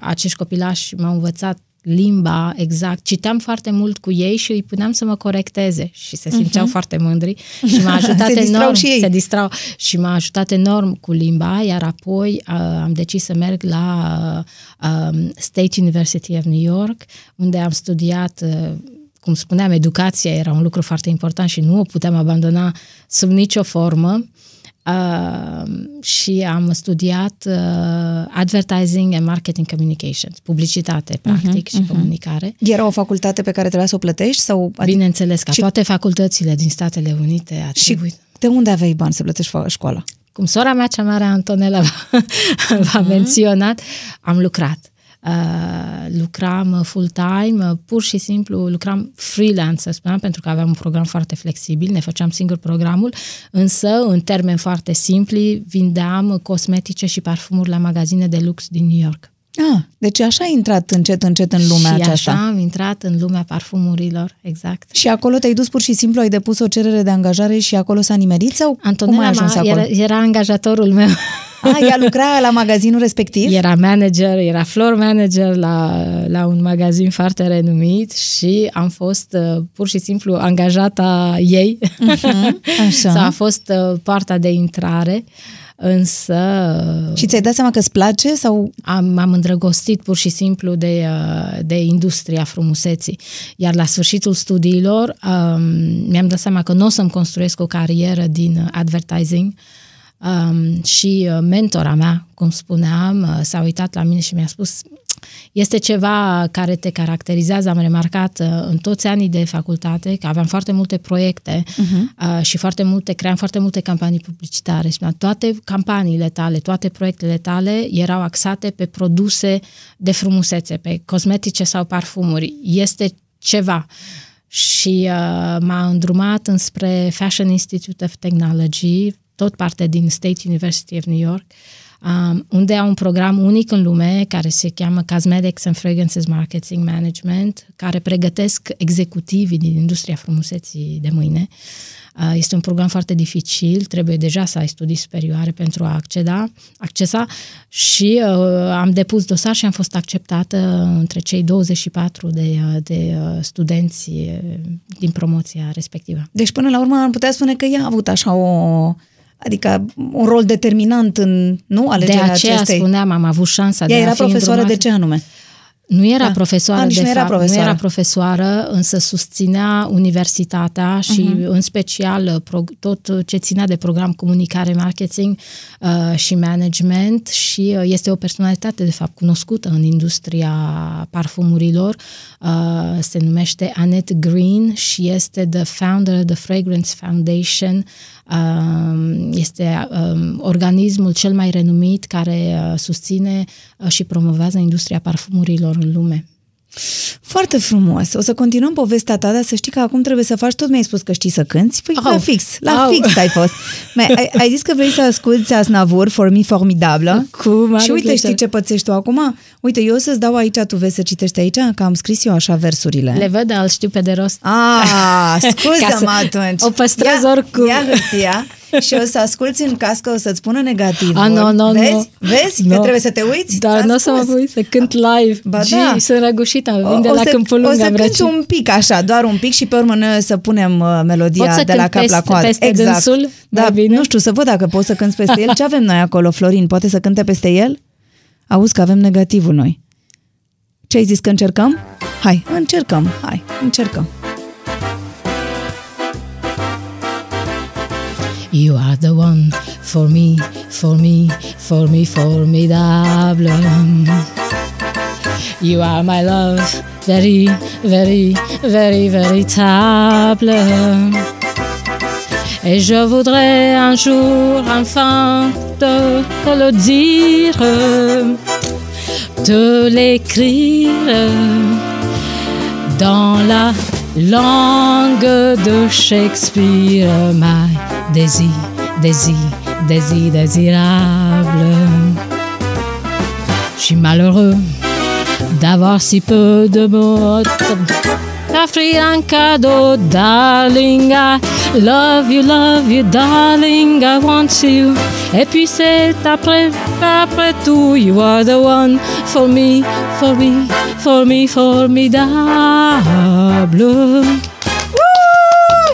acești copilași m-au învățat limba exact. Citeam foarte mult cu ei și îi puneam să mă corecteze și se simțeau uh-huh. foarte mândri și m-a <laughs> ajutat Se distrau enorm. și ei. Se distrau și m-a ajutat enorm cu limba, iar apoi uh, am decis să merg la uh, um, State University of New York, unde am studiat uh, cum spuneam, educația era un lucru foarte important și nu o puteam abandona sub nicio formă. Uh, și am studiat uh, Advertising and Marketing Communications, publicitate, practic, uh-huh, și uh-huh. comunicare. Era o facultate pe care trebuia să o plătești? sau? Bineînțeles, ca și- toate facultățile din Statele Unite a Și trebuit. de unde aveai bani să plătești fa- școala? Cum sora mea cea mare, Antonella, <laughs> v-a menționat, am lucrat. Uh, lucram full-time, uh, pur și simplu lucram freelance, să spuneam, pentru că aveam un program foarte flexibil, ne făceam singur programul, însă, în termeni foarte simpli, vindeam cosmetice și parfumuri la magazine de lux din New York. Ah, deci așa ai intrat încet, încet în lumea și aceasta. așa am intrat în lumea parfumurilor, exact. Și acolo te-ai dus pur și simplu, ai depus o cerere de angajare și acolo s-a nimerit sau cum ai Antonella ajuns m-a- acolo? era, era angajatorul meu. <laughs> Ah, ea lucra la magazinul respectiv? Era manager, era floor manager la, la un magazin foarte renumit și am fost uh, pur și simplu angajata ei. Mhm, <laughs> așa. Sau a fost uh, poarta de intrare, însă uh, Și ți-ai dat seama că îți place sau... am, m-am îndrăgostit pur și simplu de, uh, de industria frumuseții. Iar la sfârșitul studiilor um, mi-am dat seama că nu o să-mi construiesc o carieră din uh, advertising um, și uh, mentora mea, cum spuneam, uh, s-a uitat la mine și mi-a spus este ceva care te caracterizează, am remarcat uh, în toți anii de facultate, că aveam foarte multe proiecte uh-huh. și foarte multe, cream foarte multe campanii publicitare. Și toate campaniile tale, toate proiectele tale erau axate pe produse de frumusețe, pe cosmetice sau parfumuri. Este ceva. Și uh, m-a îndrumat înspre Fashion Institute of Technology, tot parte din State University of New York, um, unde au un program unic în lume care se cheamă Cosmetics and Fragrances Marketing Management, care pregătesc executivii din industria frumuseții de mâine. Uh, este un program foarte dificil, trebuie deja să ai studii superioare pentru a acceda, accesa și uh, am depus dosar și am fost acceptată între cei 24 de, uh, de uh, studenți uh, din promoția respectivă. Deci până la urmă am putea spune că ea a avut așa o Adică un rol determinant în nu alegerea de aceea acestei. spuneam, am avut șansa Ea de era a fi profesoară de îndrumată. ce anume? Nu era Da. profesoară, A, nici de nu era fapt, profesoară. nu era profesoară, însă susținea universitatea și Mhm. în special pro- tot ce ținea de program comunicare, marketing uh, și management și uh, este o personalitate de fapt cunoscută în industria parfumurilor. Uh, se numește Annette Green și este the founder of the Fragrance Foundation. Uh, este um, organismul cel mai renumit care uh, susține uh, și promovează industria parfumurilor în lume. Foarte frumos. O să continuăm povestea ta, dar să știi că acum trebuie să faci, tot mi-ai spus că știi să cânti. Păi Au. la fix, la Au. fix ai fost. Mai, ai, ai zis că vrei să asculti Asnavur, For Me Formidablă. Cu mare Și uite, plăcere. știi ce pățești tu acum? Uite, eu o să-ți dau aici, tu vezi să citești aici, că am scris eu așa versurile. Le văd, dar îl știu pe de rost. Ah, <laughs> Ca să scuză-mă atunci. o păstrez ia, oricum. Ia hârtia <laughs> și o să asculti în cască, o să-ți pună negativul. Ah, nu, nu, Vezi? nu. Vezi? Nu. Că trebuie să te uiți? Dar Ți-am nu o să mă spus. pui să cânt live. Ba Gi, da. sunt răgușită, vin de o la să, Câmpul o Lung, să am cânti răci. un pic așa, doar un pic și pe urmă noi să punem uh, melodia Pot să de la cânt cap la peste- coadă. peste exact. dânsul? Da, Mai bine? nu știu, să văd dacă poți să cânti peste el. <laughs> Ce avem noi acolo, Florin? Poate să cânte peste el? Auzi că avem negativul noi. Ce ai zis că încercăm? Hai, încercăm, hai, încercăm. You are the one for me, for me, for me, formidable. You are my love, very, very, very, véritable. Et je voudrais un jour enfin te, te le dire, te l'écrire dans la langue de Shakespeare, my désir, désir, désir, désirable. Je suis malheureux d'avoir si peu de mots. T'offrir un cadeau, darling. I love you, love you, darling. I want you. Et puis c'est après, après tout, you are the one for me, for me, for me, formidable.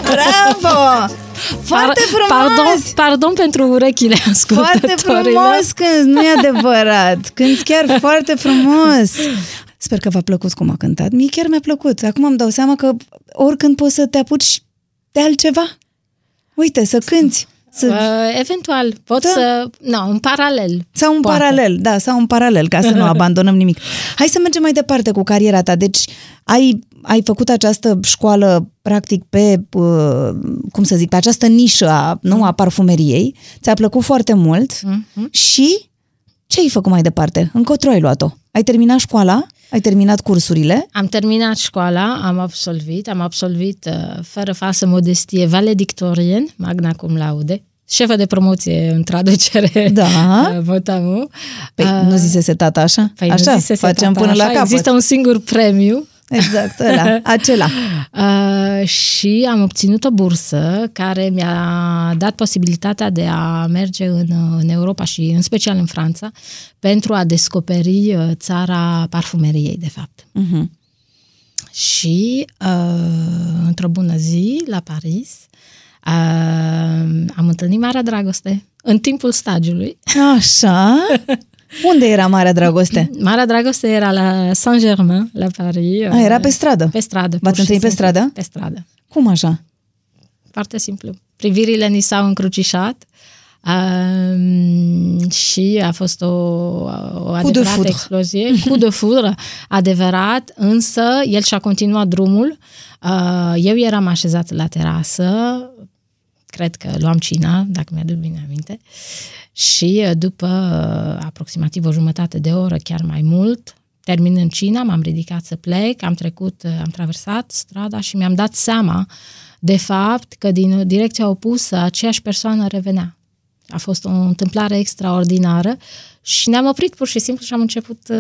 Bravo! Foarte frumos! Pardon, pardon pentru urechile Foarte ascultătorilor. frumos când nu e adevărat. Când chiar foarte frumos. Sper că v-a plăcut cum a cântat. Mie chiar mi-a plăcut. Acum îmi dau seama că oricând poți să te apuci de altceva. Uite, să cânti. Să... Uh, eventual, pot Da. să... Nu, în paralel. Sau un Poate. paralel, da, sau un paralel, ca să nu <laughs> abandonăm nimic. Hai să mergem mai departe cu cariera ta. Deci, ai, ai făcut această școală, practic, pe, uh, cum să zic, pe această nișă a, nu, a parfumeriei. Ți-a plăcut foarte mult Mhm. și ce ai făcut mai departe? Încotro ai luat-o? Ai terminat școala? Ai terminat cursurile? Am terminat școala, am absolvit, am absolvit uh, fără falsă modestie valedictorien, magna cum laude, șefă de promoție în traducere Da. <laughs> uh, Motamu. Păi, Uh, nu zisese tata așa? păi nu așa, zisese facem tata până la așa, capăt. Există un singur premiu Exact, ăla, <laughs> acela. Uh, și am obținut o bursă care mi-a dat posibilitatea de a merge în, în Europa și în special în Franța pentru a descoperi uh, țara parfumeriei, de fapt. Mhm. Și uh, într-o bună zi, la Paris, uh, am întâlnit Marea Dragoste în timpul stagiului. Așa. <laughs> Unde era Marea Dragoste? Marea Dragoste era la Saint-Germain, la Paris. A, era pe stradă. Pe stradă. V-ați pur și întâlnit pe simplu. stradă? Pe stradă. Cum așa? Foarte simplu. Privirile ni s-au încrucișat um, și a fost o, o de adevărată foudre. explozie. <laughs> Cu de foudre, adevărat, însă el și-a continuat drumul. Uh, eu eram așezat la terasă, cred că luam cina, dacă mi-aduc bine aminte, și uh, după uh, aproximativ o jumătate de oră, chiar mai mult, terminând cina, m-am ridicat să plec, am trecut, uh, am traversat strada și mi-am dat seama de fapt că din direcția opusă aceeași persoană revenea. A fost o întâmplare extraordinară și ne-am oprit pur și simplu și am început uh,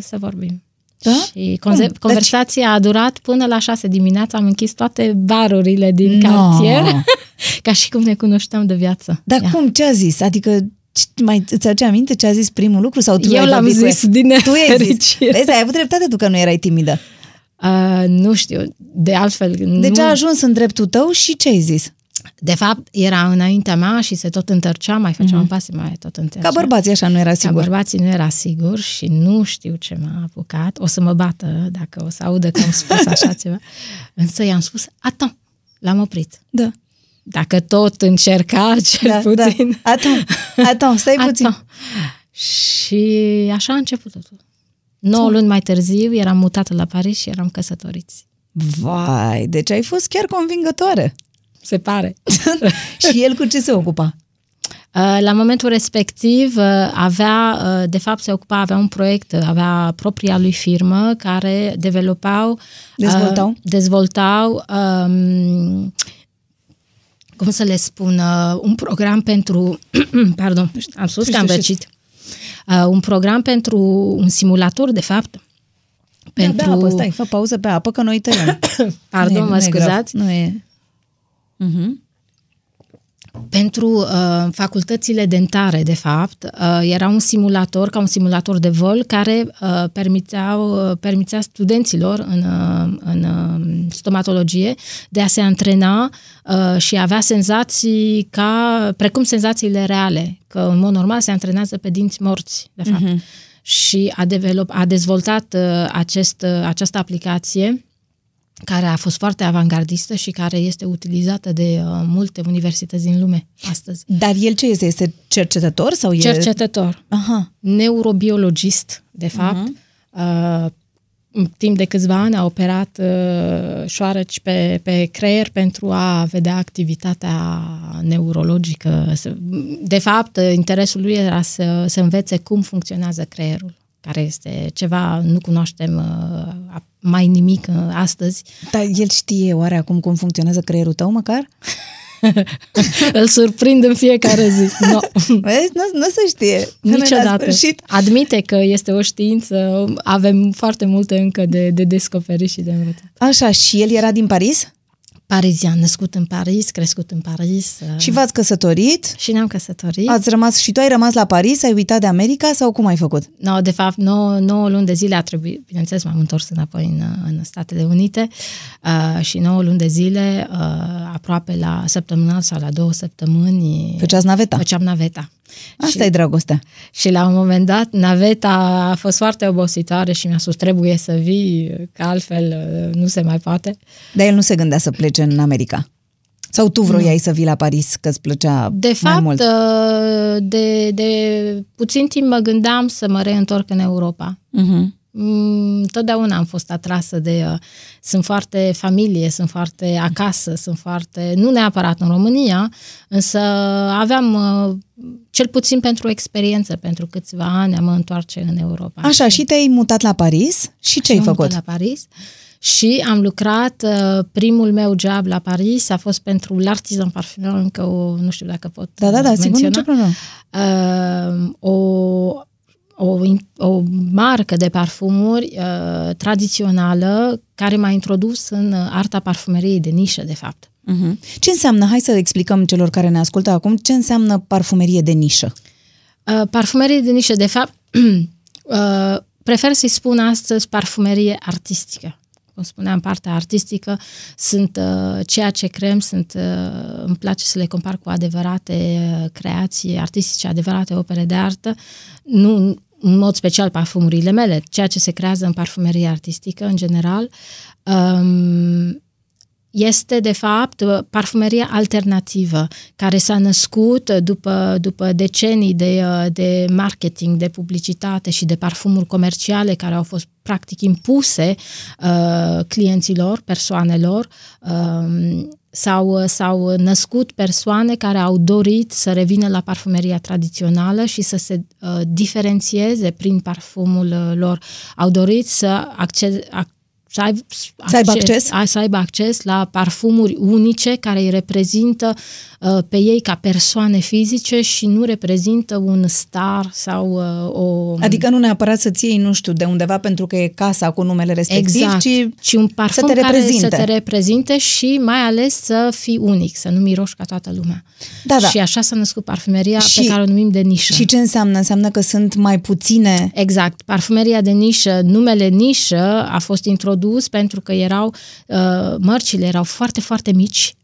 să vorbim. Da? Și conze- Cum? conversația a durat până la șase dimineața, am închis toate barurile din No. cartier, <laughs> ca și cum ne cunoșteam de viață. Dar Ia. cum? Ce a zis? Adică ce- mai îți aduce aminte ce a zis primul lucru? Sau tu Eu ai l-am vorbit cu zis el? din Tu i-ai zis. nefericire. Vezi, ai avut dreptate tu că nu erai timidă. Uh, nu știu, de altfel... Deci nu... a ajuns în dreptul tău și ce ai zis? De fapt, era înaintea mea și se tot întărcea, mai făceam mm-hmm. pase, mai tot întărcea. Ca bărbații așa nu era Ca sigur. bărbații nu era sigur și nu știu ce m-a apucat. O să mă bată dacă o să audă că am spus așa <laughs> ceva. Însă i-am spus, atom, l-am oprit. Da. Dacă tot încerca, <laughs> cel Da, puțin. da. Atom, atom, stai puțin. Atom. Și așa a început totul. 9 luni mai târziu eram mutată la Paris și eram căsătoriți. Vai, deci ai fost chiar convingătoare. Se pare. <laughs> și el cu ce se ocupa? Uh, La momentul respectiv uh, avea, uh, de fapt se ocupa, avea un proiect, uh, avea propria lui firmă care developau, Dezvoltau? uh, dezvoltau um, cum să le spun, uh, un program pentru, <clears throat> pardon, am spus că am știu, răcit, uh, un program pentru un simulator, de fapt, Pentru... pentru, Da, apă, stai, fă pauză pe apă că noi tăiem. <coughs> pardon, Nu e- mă nu e grav. scuzați, Nu e... Mhm. Pentru uh, facultățile dentare, de fapt, uh, era un simulator, ca un simulator de vol, care uh, permiteau, uh, permitea studenților în, uh, în uh, stomatologie de a se antrena uh, și avea senzații ca, precum senzațiile reale, că în mod normal se antrenează pe dinți morți, de fapt. Uh-huh. Și a, develop, a dezvoltat uh, acest, uh, această aplicație care a fost foarte avangardistă și care este utilizată de uh, multe universități din lume astăzi. Dar el ce este? Este cercetător sau e... Cercetător, Aha. neurobiologist, de fapt. Uh, în timp de câțiva ani a operat uh, șoareci pe, pe creier pentru a vedea activitatea neurologică. Să- De fapt, interesul lui era să, să învețe cum funcționează creierul care este ceva, nu cunoaștem uh, mai nimic uh, astăzi. Dar el știe oare acum cum funcționează creierul tău măcar? <laughs> Îl surprind în fiecare zi. <laughs> No. Vezi? Nu, nu se știe. Până La Niciodată. sfârșit. Admite că este o știință, avem foarte multe încă de, de descoperit și de învățat. Așa, și el era din Paris? Parizian, născut în Paris, crescut în Paris. uh, Și v-ați căsătorit? și ne-am căsătorit. Ați rămas și tu ai rămas la Paris, ai uitat de America sau cum ai făcut? No, de fapt, 9, 9 luni de zile a trebuit, bineînțeles, m-am întors înapoi în, în Statele Unite uh, și 9 luni de zile, uh, aproape la săptămânal sau la două săptămâni, Făceați naveta. făceam naveta. Asta și, e dragostea. și la un moment dat, naveta a fost foarte obositoare și mi-a spus, trebuie să vii, că altfel uh, nu se mai poate. Dar el nu se gândea să plece în America. Sau tu vroiai să vii la Paris, că îți plăcea De mai fapt, mult? uh, de, de puțin timp mă gândeam să mă reîntorc în Europa. Uh-huh. Mm, Totdeauna am fost atrasă de... Uh, sunt foarte familie, sunt foarte acasă, sunt foarte... Nu neapărat în România, însă aveam, uh, cel puțin pentru experiență, pentru câțiva ani, am mă întoarce în Europa. Așa, și te-ai mutat la Paris și ce ai am făcut? mutat la Paris și am lucrat, uh, primul meu job la Paris a fost pentru l'Artisan Parfumeur, încă o, nu știu dacă pot Da, da, da, uh, sigur, menționa. nicio problemă. uh, o, o, in- o marcă de parfumuri uh, tradițională care m-a introdus în uh, arta parfumeriei de nișă, de fapt. Uh-huh. Ce înseamnă, hai să explicăm celor care ne ascultă acum, ce înseamnă parfumerie de nișă? Uh, parfumerie de nișă, de fapt, <clears throat> uh, prefer să-i spun astăzi parfumerie artistică. Cum spuneam, partea artistică sunt uh, ceea ce creăm, sunt, uh, îmi place să le compar cu adevărate uh, creații artistice, adevărate opere de artă, nu în mod special parfumurile mele, ceea ce se creează în parfumerie artistică în general. Um, este, de fapt, parfumeria alternativă, care s-a născut după, după decenii de, de marketing, de publicitate și de parfumuri comerciale care au fost practic impuse uh, clienților, persoanelor. Uh, s-au, s-au născut persoane care au dorit să revină la parfumeria tradițională și să se uh, diferențieze prin parfumul uh, lor. Au dorit să accede, ac- să, aib, Să aibă acces? a- să aibă acces la parfumuri unice care îi reprezintă uh, pe ei ca persoane fizice și nu reprezintă un star sau uh, o... Adică nu neapărat să-ți iei, nu știu, de undeva pentru că e casa cu numele respectiv, exact. ci, ci un parfum să te care reprezinte. să te reprezinte și mai ales să fii unic, să nu miroși ca toată lumea. Da, da. Și așa s-a născut parfumeria Și- pe care o numim de nișă. Și ce înseamnă? Înseamnă că sunt mai puține... Exact. Parfumeria de nișă, numele nișă a fost introdus pentru că erau, uh, mărcile erau foarte, foarte mici, uh,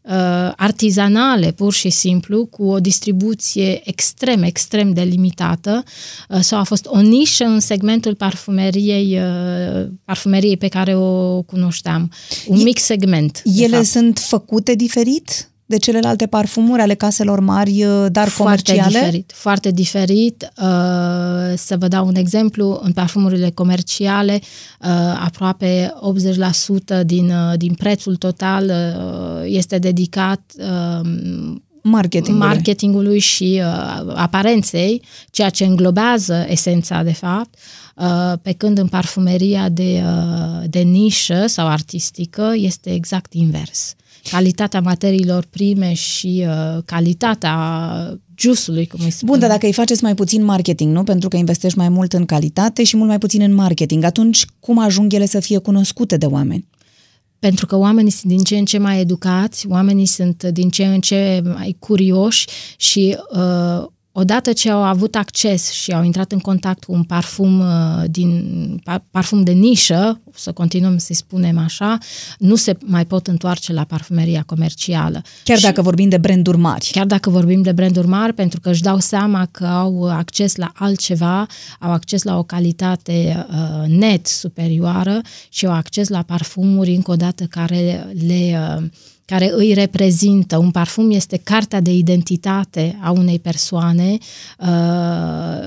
artizanale, pur și simplu, cu o distribuție extrem, extrem de limitată uh, sau a fost o nișă în segmentul parfumeriei, uh, parfumeriei pe care o cunoșteam. Un E- mic segment. de Ele fapt. sunt făcute diferit de celelalte parfumuri ale caselor mari, uh, dar Foarte comerciale? diferit, foarte diferit. Uh, să vă dau un exemplu, în parfumurile comerciale, uh, aproape 80% din, uh, din prețul total uh, este dedicat uh, Marketing. marketingului și uh, aparenței, ceea ce înglobează esența, de fapt, uh, pe când în parfumeria de, uh, de nișă sau artistică este exact invers. Calitatea materiilor prime și uh, calitatea juiceului, cum îi spun. Bun, dar dacă îi faceți mai puțin marketing, nu? Pentru că investești mai mult în calitate și mult mai puțin în marketing, atunci cum ajung ele să fie cunoscute de oameni? Pentru că oamenii sunt din ce în ce mai educați, oamenii sunt din ce în ce mai curioși și uh, odată ce au avut acces și au intrat în contact cu un parfum uh, din pa- parfum de nișă, să continuăm să-i spunem așa, nu se mai pot întoarce la parfumeria comercială. Chiar Și- dacă vorbim de branduri mari. Chiar dacă vorbim de branduri mari, pentru că își dau seama că au acces la altceva, au acces la o calitate uh, net superioară și au acces la parfumuri, încă o dată, care le... Uh, care îi reprezintă. Un parfum este cartea de identitate a unei persoane. Uh,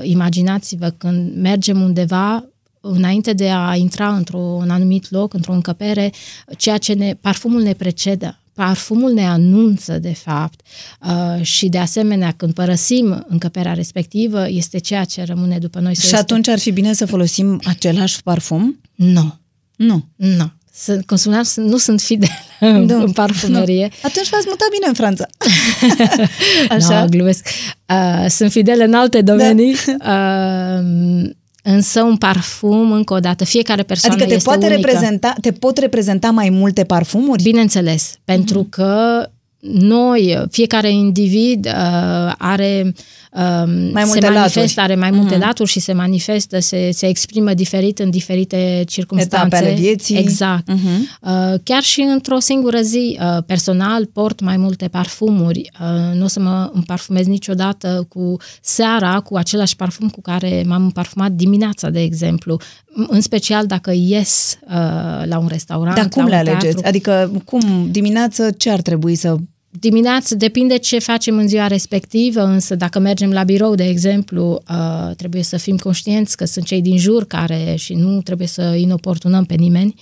imaginați-vă când mergem undeva înainte de a intra într-un anumit loc, într-o încăpere, ceea ce ne, parfumul ne precedă. Parfumul ne anunță, de fapt, uh, și de asemenea, când părăsim încăperea respectivă, este ceea ce rămâne după noi. Și atunci ar fi bine să folosim același parfum? Nu, Nu. nu. Sunt, cum spuneam, sunt- nu sunt fidel <laughs> în, Nu. în parfumerie. Atunci v-ați mutat bine în Franța. <laughs> Așa? No, glumesc. Uh, sunt fidele în alte domenii, <laughs> da. uh, însă un parfum, încă o dată, fiecare persoană Adică te, este poate unică. reprezenta, te pot reprezenta mai multe parfumuri? Bineînțeles, pentru Mhm. că noi, fiecare individ uh, are uh, Mai se multe manifestă, laturi. are mai multe laturi și se manifestă, se, se exprimă diferit în diferite circunstanțe. Etape ale vieții. Exact. Mhm. Uh, chiar și într-o singură zi, uh, personal, port mai multe parfumuri. Uh, nu o să mă împarfumez niciodată cu seara, cu același parfum cu care m-am împarfumat dimineața, de exemplu. În special dacă ies uh, la un restaurant, Dar cum la le un alegeți? teatru. Adică cum dimineață ce ar trebui să... Dimineață depinde ce facem în ziua respectivă, însă dacă mergem la birou, de exemplu, uh, trebuie să fim conștienți că sunt cei din jur care și nu trebuie să inoportunăm pe nimeni.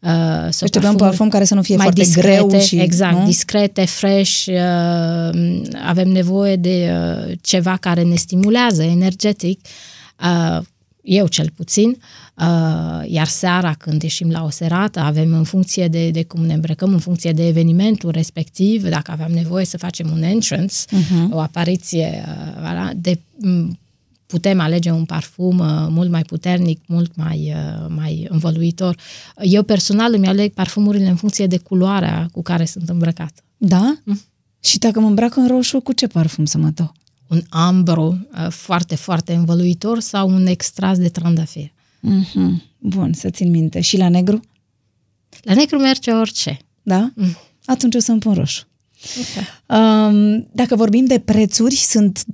Uh, să Deci trebuie un parfum care să nu fie mai foarte discrete, greu și... Exact, nu? discrete, fresh, uh, avem nevoie de uh, ceva care ne stimulează energetic, uh, eu cel puțin, uh, iar seara când ieșim la o serată avem în funcție de, de cum ne îmbrăcăm, în funcție de evenimentul respectiv, dacă aveam nevoie să facem un entrance, uh-huh. o apariție, uh, voilà, de, m, putem alege un parfum uh, mult mai puternic, mult mai, uh, mai învăluitor. Eu personal îmi aleg parfumurile în funcție de culoarea cu care sunt îmbrăcată. Da? Și dacă mă îmbrac în roșu, cu ce parfum să mă dau? Un ambru uh, foarte, foarte învăluitor sau un extras de trandafir. Mhm. Bun, să țin minte. Și la negru? La negru merge orice. Da? Atunci o să-mi pun roșu. Um, dacă vorbim de prețuri, sunt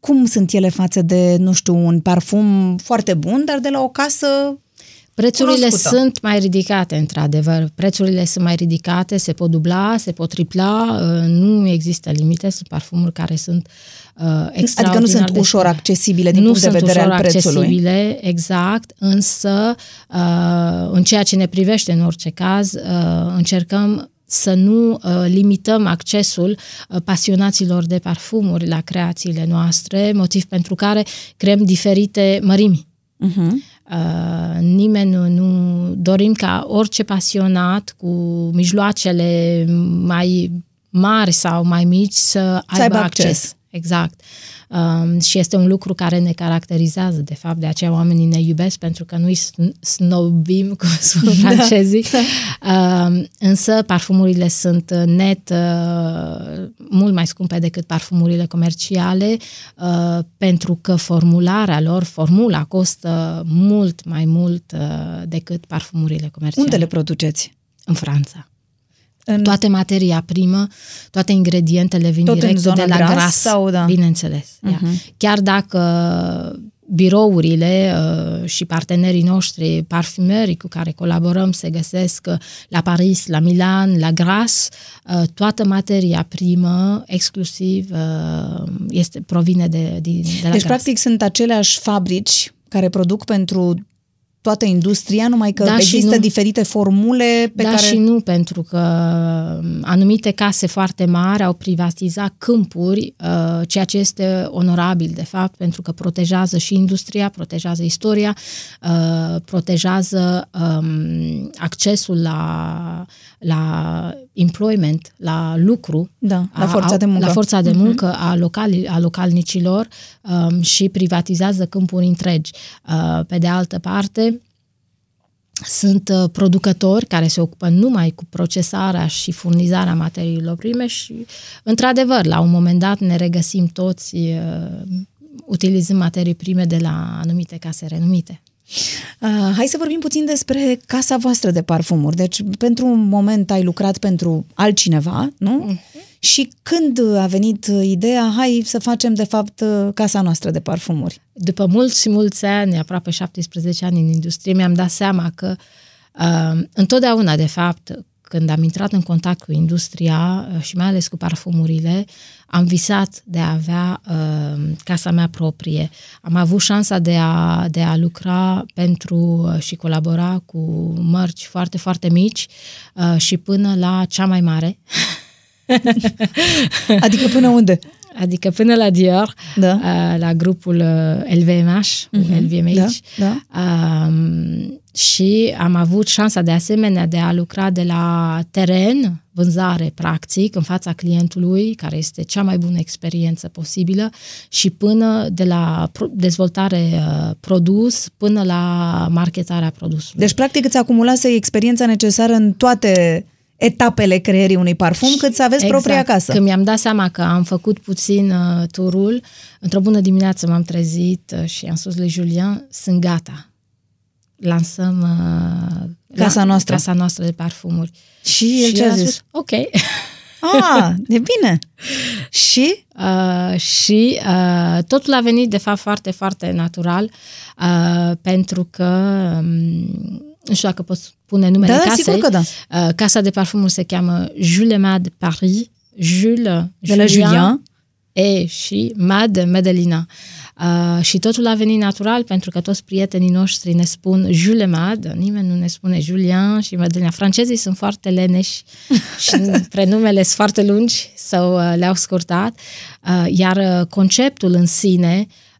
cum sunt ele față de, nu știu, un parfum foarte bun, dar de la o casă Prețurile Cunoscută. sunt mai ridicate, într-adevăr. Prețurile sunt mai ridicate, se pot dubla, se pot tripla, uh, nu există limite, sunt parfumuri care sunt uh, extraordinar Adică nu sunt de ușor scumpe. accesibile din nu punct de sunt vedere ușor al prețului. accesibile, exact, însă uh, în ceea ce ne privește în orice caz, uh, încercăm să nu uh, limităm accesul uh, pasionaților de parfumuri la creațiile noastre, motiv pentru care creăm diferite mărimi. Uh-huh. Uh, nimeni nu, nu dorim ca orice pasionat cu mijloacele mai mari sau mai mici să aibă, să aibă acces. acces. Exact. Um, și este un lucru care ne caracterizează, de fapt, de aceea oamenii ne iubesc, pentru că noi snobim, <laughs> cum spun da. francezii, da. um, însă parfumurile sunt net uh, mult mai scumpe decât parfumurile comerciale, uh, pentru că formularea lor, formula, costă mult mai mult uh, decât parfumurile comerciale. Unde le produceți? În Franța. În... Toate materia primă, toate ingredientele vin Tot direct de la gras, gras sau, da. bineînțeles. Uh-huh. Chiar dacă birourile uh, și partenerii noștri, parfumerii cu care colaborăm, se găsesc uh, la Paris, la Milan, la Gras, uh, toată materia primă, exclusiv, uh, este, provine de, de, de la Deci, Gras. practic, sunt aceleași fabrici care produc pentru toată industria, numai că da există diferite formule pe da care... și nu, pentru că um, anumite case foarte mari au privatizat câmpuri, uh, ceea ce este onorabil, de fapt, pentru că protejează și industria, protejează istoria, uh, protejează um, accesul la, la employment, la lucru. Da, la forța de muncă. La forța de mhm. muncă uh-huh. a, locali, a localnicilor um, și privatizează câmpuri întregi. Uh, pe de altă parte, sunt uh, producători care se ocupă numai cu procesarea și furnizarea materiilor prime și, într-adevăr, la un moment dat ne regăsim toți uh, utilizând materii prime de la anumite case renumite. Uh, hai să vorbim puțin despre casa voastră de parfumuri. Deci, pentru un moment ai lucrat pentru altcineva, nu? Uh-huh. Și când a venit ideea, hai să facem, de fapt, casa noastră de parfumuri? După mulți și mulți ani, aproape 17 ani în industrie, mi-am dat seama că uh, întotdeauna, de fapt, când am intrat în contact cu industria uh, și mai ales cu parfumurile, am visat de a avea uh, casa mea proprie. Am avut șansa de a, de a lucra pentru uh, și colabora cu mărci foarte, foarte mici uh, și până la cea mai mare. adică până unde? Adică până la Dior, da. uh, la grupul LVMH, uh-huh. Mhm. LVMH. Da, da. Uh, și am avut șansa de asemenea de a lucra de la teren, vânzare practic, în fața clientului, care este cea mai bună experiență posibilă, și până de la dezvoltare uh, produs până la marketarea produsului. Deci, practic, îți acumulase experiența necesară în toate etapele creierii unui parfum, cât să aveți exact. propria casă. Când mi-am dat seama că am făcut puțin uh, turul, într-o bună dimineață m-am trezit uh, și am spus lui Julian, sunt gata. Lansăm uh, casa noastră. Casa noastră de parfumuri. Și el și ce a zis? zis? Ok. Ah, e bine. <laughs> și? Uh, și uh, totul a venit, de fapt, foarte, foarte natural, uh, pentru că um, nu știu dacă pot spune numele da, da, casei. Sigur că da. Uh, casa de parfumuri se cheamă Jules Mad Paris, Jules, de la Julien, e și Mad Medelina. Uh, și totul a venit natural pentru că toți prietenii noștri ne spun Jules Mad, nimeni nu ne spune Julien și Medelina. Francezii sunt foarte leneși <laughs> și prenumele sunt foarte lungi sau uh, le-au scurtat, uh, iar uh, conceptul în sine uh, Uh,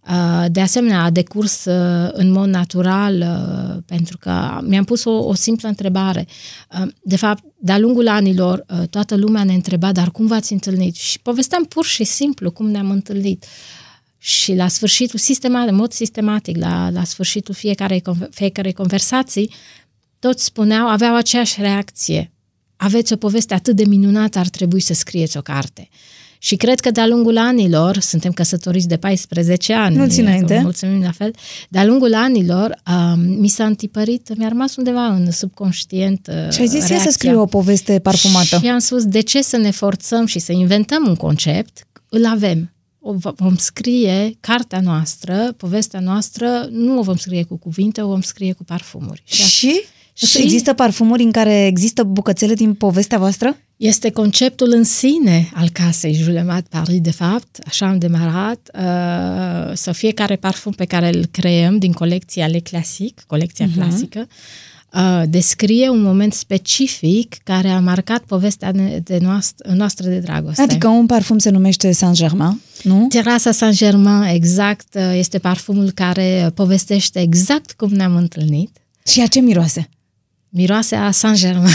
de asemenea, a decurs uh, în mod natural uh, pentru că mi-am pus o, o simplă întrebare. De fapt, de-a lungul anilor, toată lumea ne întreba, dar cum v-ați întâlnit? Și povesteam pur și simplu cum ne-am întâlnit. Și la sfârșitul, sistemat, în mod sistematic, la, la sfârșitul fiecare, fiecare conversații, toți spuneau, aveau aceeași reacție. Aveți o poveste atât de minunată, ar trebui să scrieți o carte. Uh, și cred că de-a lungul anilor, suntem căsătoriți de 14 ani. Mulți înainte. Mulțumim la fel. De-a lungul anilor, um, mi s-a întipărit, mi-a rămas undeva în subconștient uh, Și ai zis, să scriu o poveste parfumată. Și am spus, de ce să ne forțăm și să inventăm un concept? Îl avem. O vom scrie cartea noastră, povestea noastră, nu o vom scrie cu cuvinte, o vom scrie cu parfumuri. Și? și? Și există parfumuri în care există bucățele din povestea voastră? Este conceptul în sine al casei Julemat Paris, de fapt, așa am demarat, uh, să fiecare parfum pe care îl creăm din colecția Le Classic, colecția uh-huh. clasică, uh, descrie un moment specific care a marcat povestea de noastră, noastră de dragoste. Adică un parfum se numește Saint-Germain, nu? Terasa Saint-Germain, exact, uh, este parfumul care povestește exact cum ne-am întâlnit. Și a ce miroase? Miroase a Saint-Germain. <laughs>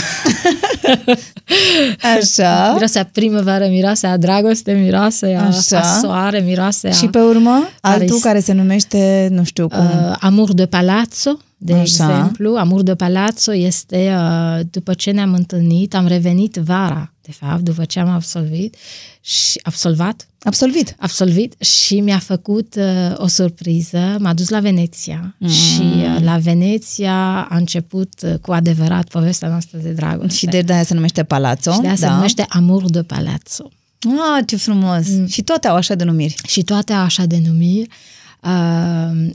Așa. Miroase a primăvară, miroase a dragoste, miroase a, Așa. a soare, miroase a... Și pe urmă, altul Paris. care se numește, nu știu cum. Uh, Amur de Palazzo, de Așa. exemplu. Amur de Palazzo este, uh, după ce ne-am întâlnit, am revenit vara, de fapt, după ce am absolvit și absolvat, Absolvit. absolvit și mi-a făcut uh, o surpriză. M-a dus la Veneția Mm. și uh, la Veneția a început uh, cu adevărat povestea noastră de dragoste. Și de aia se numește Palazzo. și de aia da. se numește Amur de Palazzo. Ah, ce frumos. Mm. Și toate au așa denumiri. și toate au așa denumiri. Uh,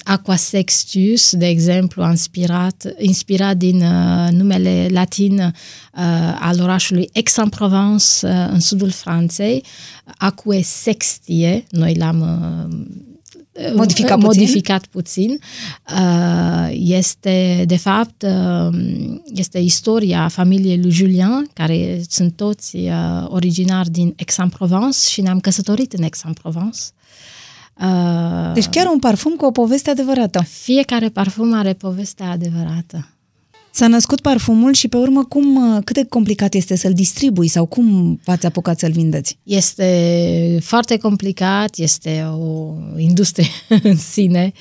Aquasextus, de exemplu, a inspirat, inspirat din uh, numele latin uh, al orașului Aix-en-Provence, uh, în sudul Franței, Aquae Sextie, noi l-am uh, Modificat puțin. modificat puțin. Uh, Este, de fapt, uh, este istoria familiei lui Julien, care sunt toți uh, originari din Aix-en-Provence și ne-am căsătorit în Aix-en-Provence. Uh, Deci chiar un parfum cu o poveste adevărată. fiecare parfum are povestea adevărată. S-a născut parfumul și pe urmă cum, cât de complicat este să-l distribui sau cum v-ați apucat să-l vindeți? Este foarte complicat, este o industrie <laughs> în sine,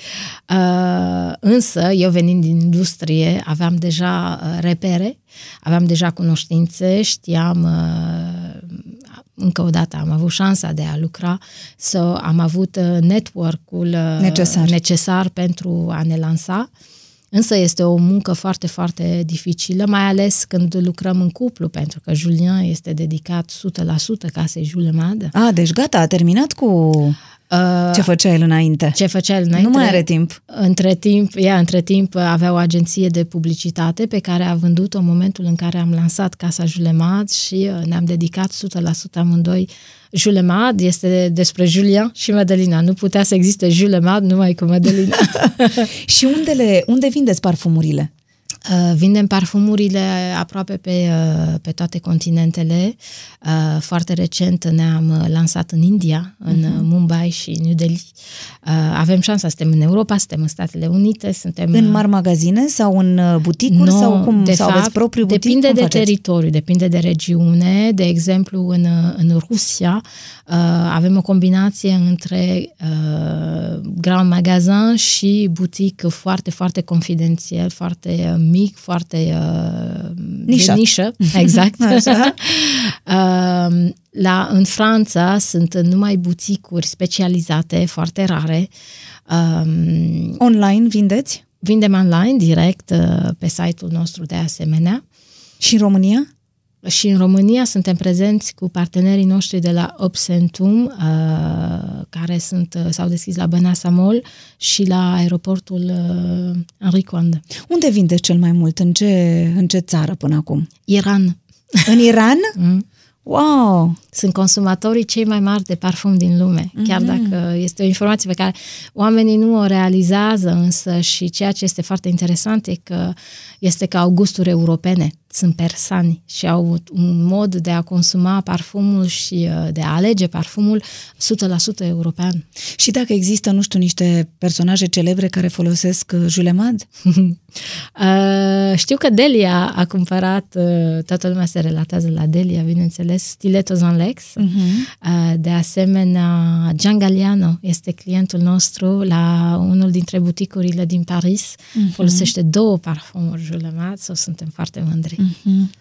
uh, însă eu venind din industrie aveam deja uh, repere, aveam deja cunoștințe, știam, uh, încă o dată am avut șansa de a lucra, să am avut uh, network-ul uh, Necesar. necesar pentru a ne lansa. Însă este o muncă foarte, foarte dificilă, mai ales când lucrăm în cuplu, pentru că Julien este dedicat 100% casei Julemad. A, deci gata, a terminat cu ce făcea el înainte. Ce făcea el înainte? Nu mai are timp. Între timp, ea între timp avea o agenție de publicitate pe care a vândut-o în momentul în care am lansat Casa Julemad și uh, ne-am dedicat 100% amândoi. Julemad este despre Julien și Madelina. Nu putea să existe Julemad numai cu Madelina. <laughs> Și unde, le, unde vindeți parfumurile? Uh, Vindem parfumurile aproape pe, uh, pe toate continentele. Uh, Foarte recent ne-am uh, lansat în India, în uh, Mumbai și New Delhi. Uh, Avem șansa, suntem în Europa, suntem în Statele Unite, suntem... În uh, mari magazine sau în uh, buticuri nu, sau cum? de sau fapt, aveți propriu butic? Depinde cum de faceți? teritoriu, depinde de regiune. De exemplu, în, în Rusia uh, avem o combinație între uh, grand magazin și butic foarte, foarte confidențial, foarte uh, mic, foarte uh, Nișat. de nișă. <laughs> Exact. Așa. uh, la, în Franța sunt numai buticuri specializate, foarte rare. Um, Online vindeți? Vindem online, direct, uh, pe site-ul nostru de asemenea. Și în România? Și în România suntem prezenți cu partenerii noștri de la Obsentum, uh, care sunt, uh, s-au deschis la Băneasa Mall și la aeroportul uh, Henri Coandă. Unde vindeți cel mai mult? În ce, în ce țară până acum? Iran. În Iran? <laughs> Mm. Wow! Sunt consumatorii cei mai mari de parfum din lume, chiar dacă este o informație pe care oamenii nu o realizează, însă și ceea ce este foarte interesant e că este că au gusturi europene, sunt persani și au un mod de a consuma parfumul și uh, de a alege parfumul 100% european. Și dacă există, nu știu, niște personaje celebre care folosesc uh, Julemad? <laughs> Uh, știu că Delia a cumpărat, uh, toată lumea se relatează la Delia, bineînțeles, Stiletto Zanlex. Uh-huh. Uh, de asemenea, Gian Galliano este clientul nostru la unul dintre buticurile din Paris. Uh-huh. Folosește două parfumuri Julemat, sau suntem foarte mândri. Uh-huh.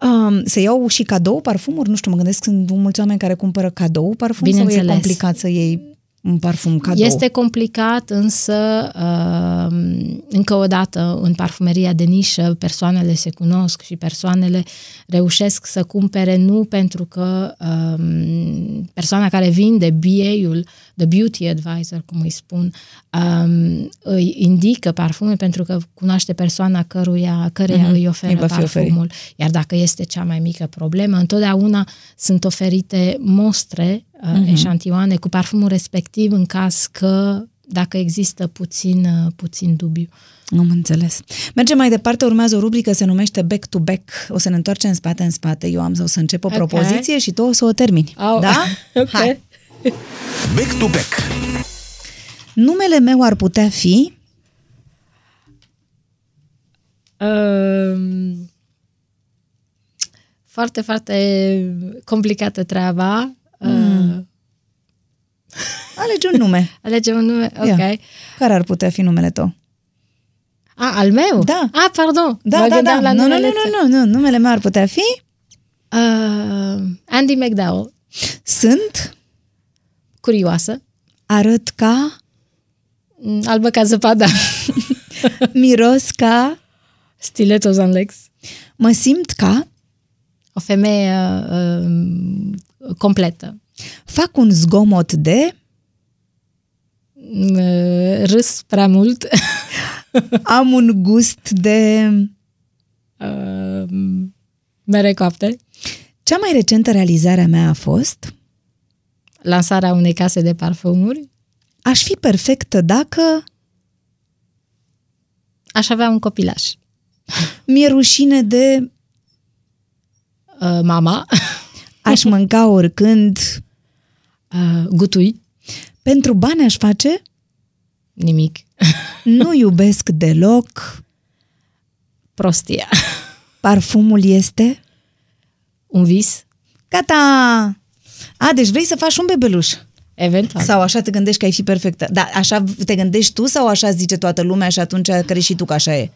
Um, se iau și cadou parfumuri? Nu știu, mă gândesc, sunt mulți oameni care cumpără cadou parfum sau e Bineînțeles. complicat să iei un parfum cadou? Este complicat, însă, uh, încă o dată, în parfumeria de nișă, persoanele se cunosc și persoanele reușesc să cumpere nu pentru că um, persoana care vinde BA-ul, the beauty advisor, cum îi spun, um, îi indică parfume pentru că cunoaște persoana căruia, căreia Mhm, îi îi oferă va fi oferit. parfumul. Iar dacă este cea mai mică problemă, întotdeauna sunt oferite mostre, uh, eșantioane cu parfumul respectiv în caz că dacă există puțin, uh, puțin dubiu. Am înțeles. Mergem mai departe, urmează o rubrică, se numește Back to Back. O să ne întoarcem în spate în spate. Eu am să, o să încep o Ok. propoziție și tu o să o termini. Au. Da? <laughs> Ok. Hai. Back to back. Numele meu ar putea fi... Uh, foarte, foarte complicată treaba. Mm. Uh, Alege un nume. <laughs> Alege un nume, ok. Ia. Care ar putea fi numele tău? A, al meu? Da. A, pardon. Da, mă da, da. la nu, nu, numele nu, nu, nu, numele meu ar putea fi? Uh, Andy McDowell. Sunt? Curioasă. Arăt ca? Mm, albă ca zăpada. <laughs> Miros ca? Stilettos on legs. Mă simt ca? O femeie uh, completă. Fac un zgomot de? Uh, râs prea mult. <laughs> Am un gust de... Uh, mere coapte. Cea mai recentă realizare a mea a fost? Lansarea unei case de parfumuri. Aș fi perfectă dacă... Aș avea un copilaș. Mi-e rușine de... Uh, mama. <laughs> Aș mânca oricând... Uh, gutui. Pentru bani aș face? Nimic. nu iubesc deloc... Prostia. Parfumul este? Un vis. Gata! A, deci vrei să faci un bebeluș. Eventual. Sau așa te gândești că ai fi perfectă. Dar așa te gândești tu sau așa zice toată lumea și atunci crezi și tu că așa e?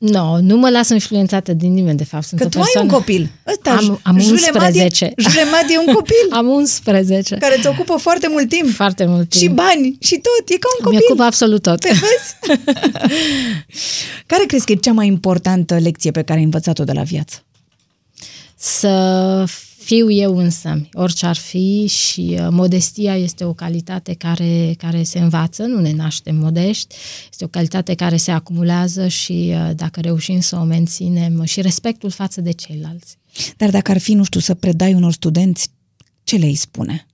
No, nu mă las influențată din nimeni, de fapt. Sunt că o tu persoană... ai un copil. Ăsta, am, am 11. Julemad e un copil. <laughs> am 11. Care îți ocupă foarte mult timp. Foarte mult timp. Și bani, și tot. E ca un copil. Mi-ocupă absolut tot. Te vezi? <laughs> care crezi că e cea mai importantă lecție pe care ai învățat-o de la viață? Să fiu eu însă, orice ar fi și uh, modestia este o calitate care, care se învață, nu ne naștem modești, este o calitate care se acumulează și uh, dacă reușim să o menținem și respectul față de ceilalți. Dar dacă ar fi, nu știu, să predai unor studenți, ce le-ai spune?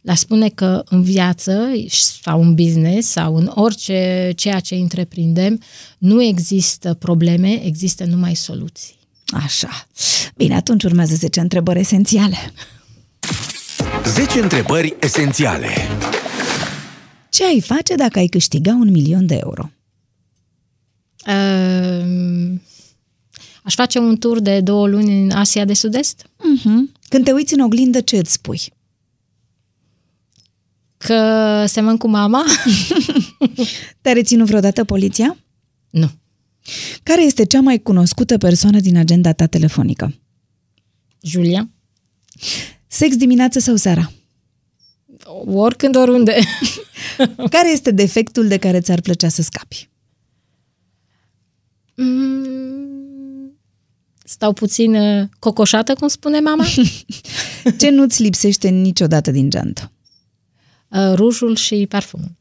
La spune că în viață sau în business sau în orice ceea ce întreprindem nu există probleme, există numai soluții. Așa. Bine, atunci urmează 10 întrebări esențiale. 10 întrebări esențiale. Ce ai face dacă ai câștiga un milion de euro? Uh, aș face un tur de două luni în Asia de Sud-Est. Uh-huh. Când te uiți în oglindă, ce îți spui? Că semăn cu mama. <laughs> Te-a reținut vreodată poliția? Nu. Care este cea mai cunoscută persoană din agenda ta telefonică? Julia. Sex dimineață sau seara? Oricând, oriunde. <laughs> care este defectul de care ți-ar plăcea să scapi? Mm, stau puțin uh, cocoșată, cum spune mama. <laughs> Ce nu-ți lipsește niciodată din geantă? Uh, rujul și parfumul.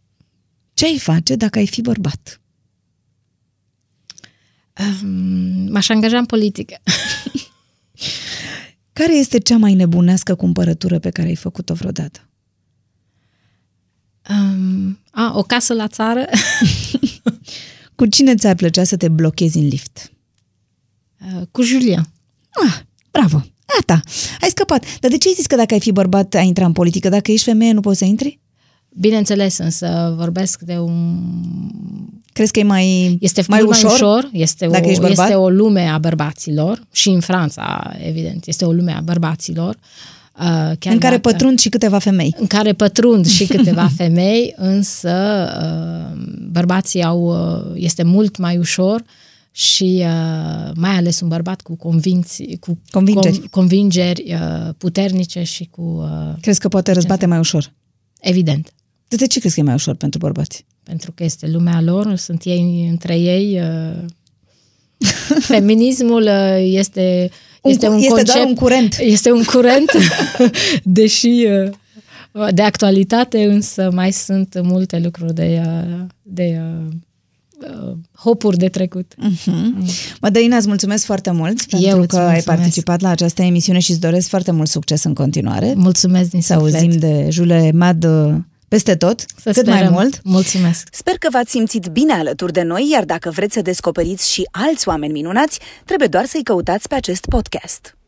Ce ai face dacă ai fi bărbat? M-aș angaja în politică. <laughs> Care este cea mai nebunească cumpărătură pe care ai făcut-o vreodată? Um, a, o casă la țară. <laughs> cu cine ți-ar plăcea să te blochezi în lift? Uh, cu Julia. Ah, bravo! Ata, ai scăpat. Dar de ce ai zis că dacă ai fi bărbat ai intra în politică? Dacă ești femeie nu poți să intri? Bineînțeles, însă vorbesc de un... Crezi că e mai, este mai ușor? Mai ușor. Este, dacă o, ești bărbat? este o lume a bărbaților și în Franța, evident, este o lume a bărbaților. Uh, chiar în care dacă, pătrund și câteva femei. În care pătrund și <laughs> câteva femei, însă uh, bărbații au, uh, este mult mai ușor și uh, mai ales un bărbat cu convinți, cu convingeri, com, convingeri uh, puternice și cu... Uh, Crezi că poate răzbate mai ușor? Evident. De, de ce crezi că e mai ușor pentru bărbați? Pentru că este lumea lor, sunt ei între ei. Uh, <laughs> feminismul uh, este, un, este un este concept, doar un curent. Este un curent, <laughs> <laughs> deși uh, de actualitate, însă mai sunt multe lucruri de, de hopuri de trecut. Uh-huh. Mm. Mădălina, îți mulțumesc foarte mult pentru Eu că mulțumesc. ai participat la această emisiune și îți doresc foarte mult succes în continuare. Mulțumesc din Să auzim de Jule Mad peste tot, să cât sperăm. mai mult. Mulțumesc! Sper că v-ați simțit bine alături de noi, iar dacă vreți să descoperiți și alți oameni minunați, trebuie doar să-i căutați pe acest podcast.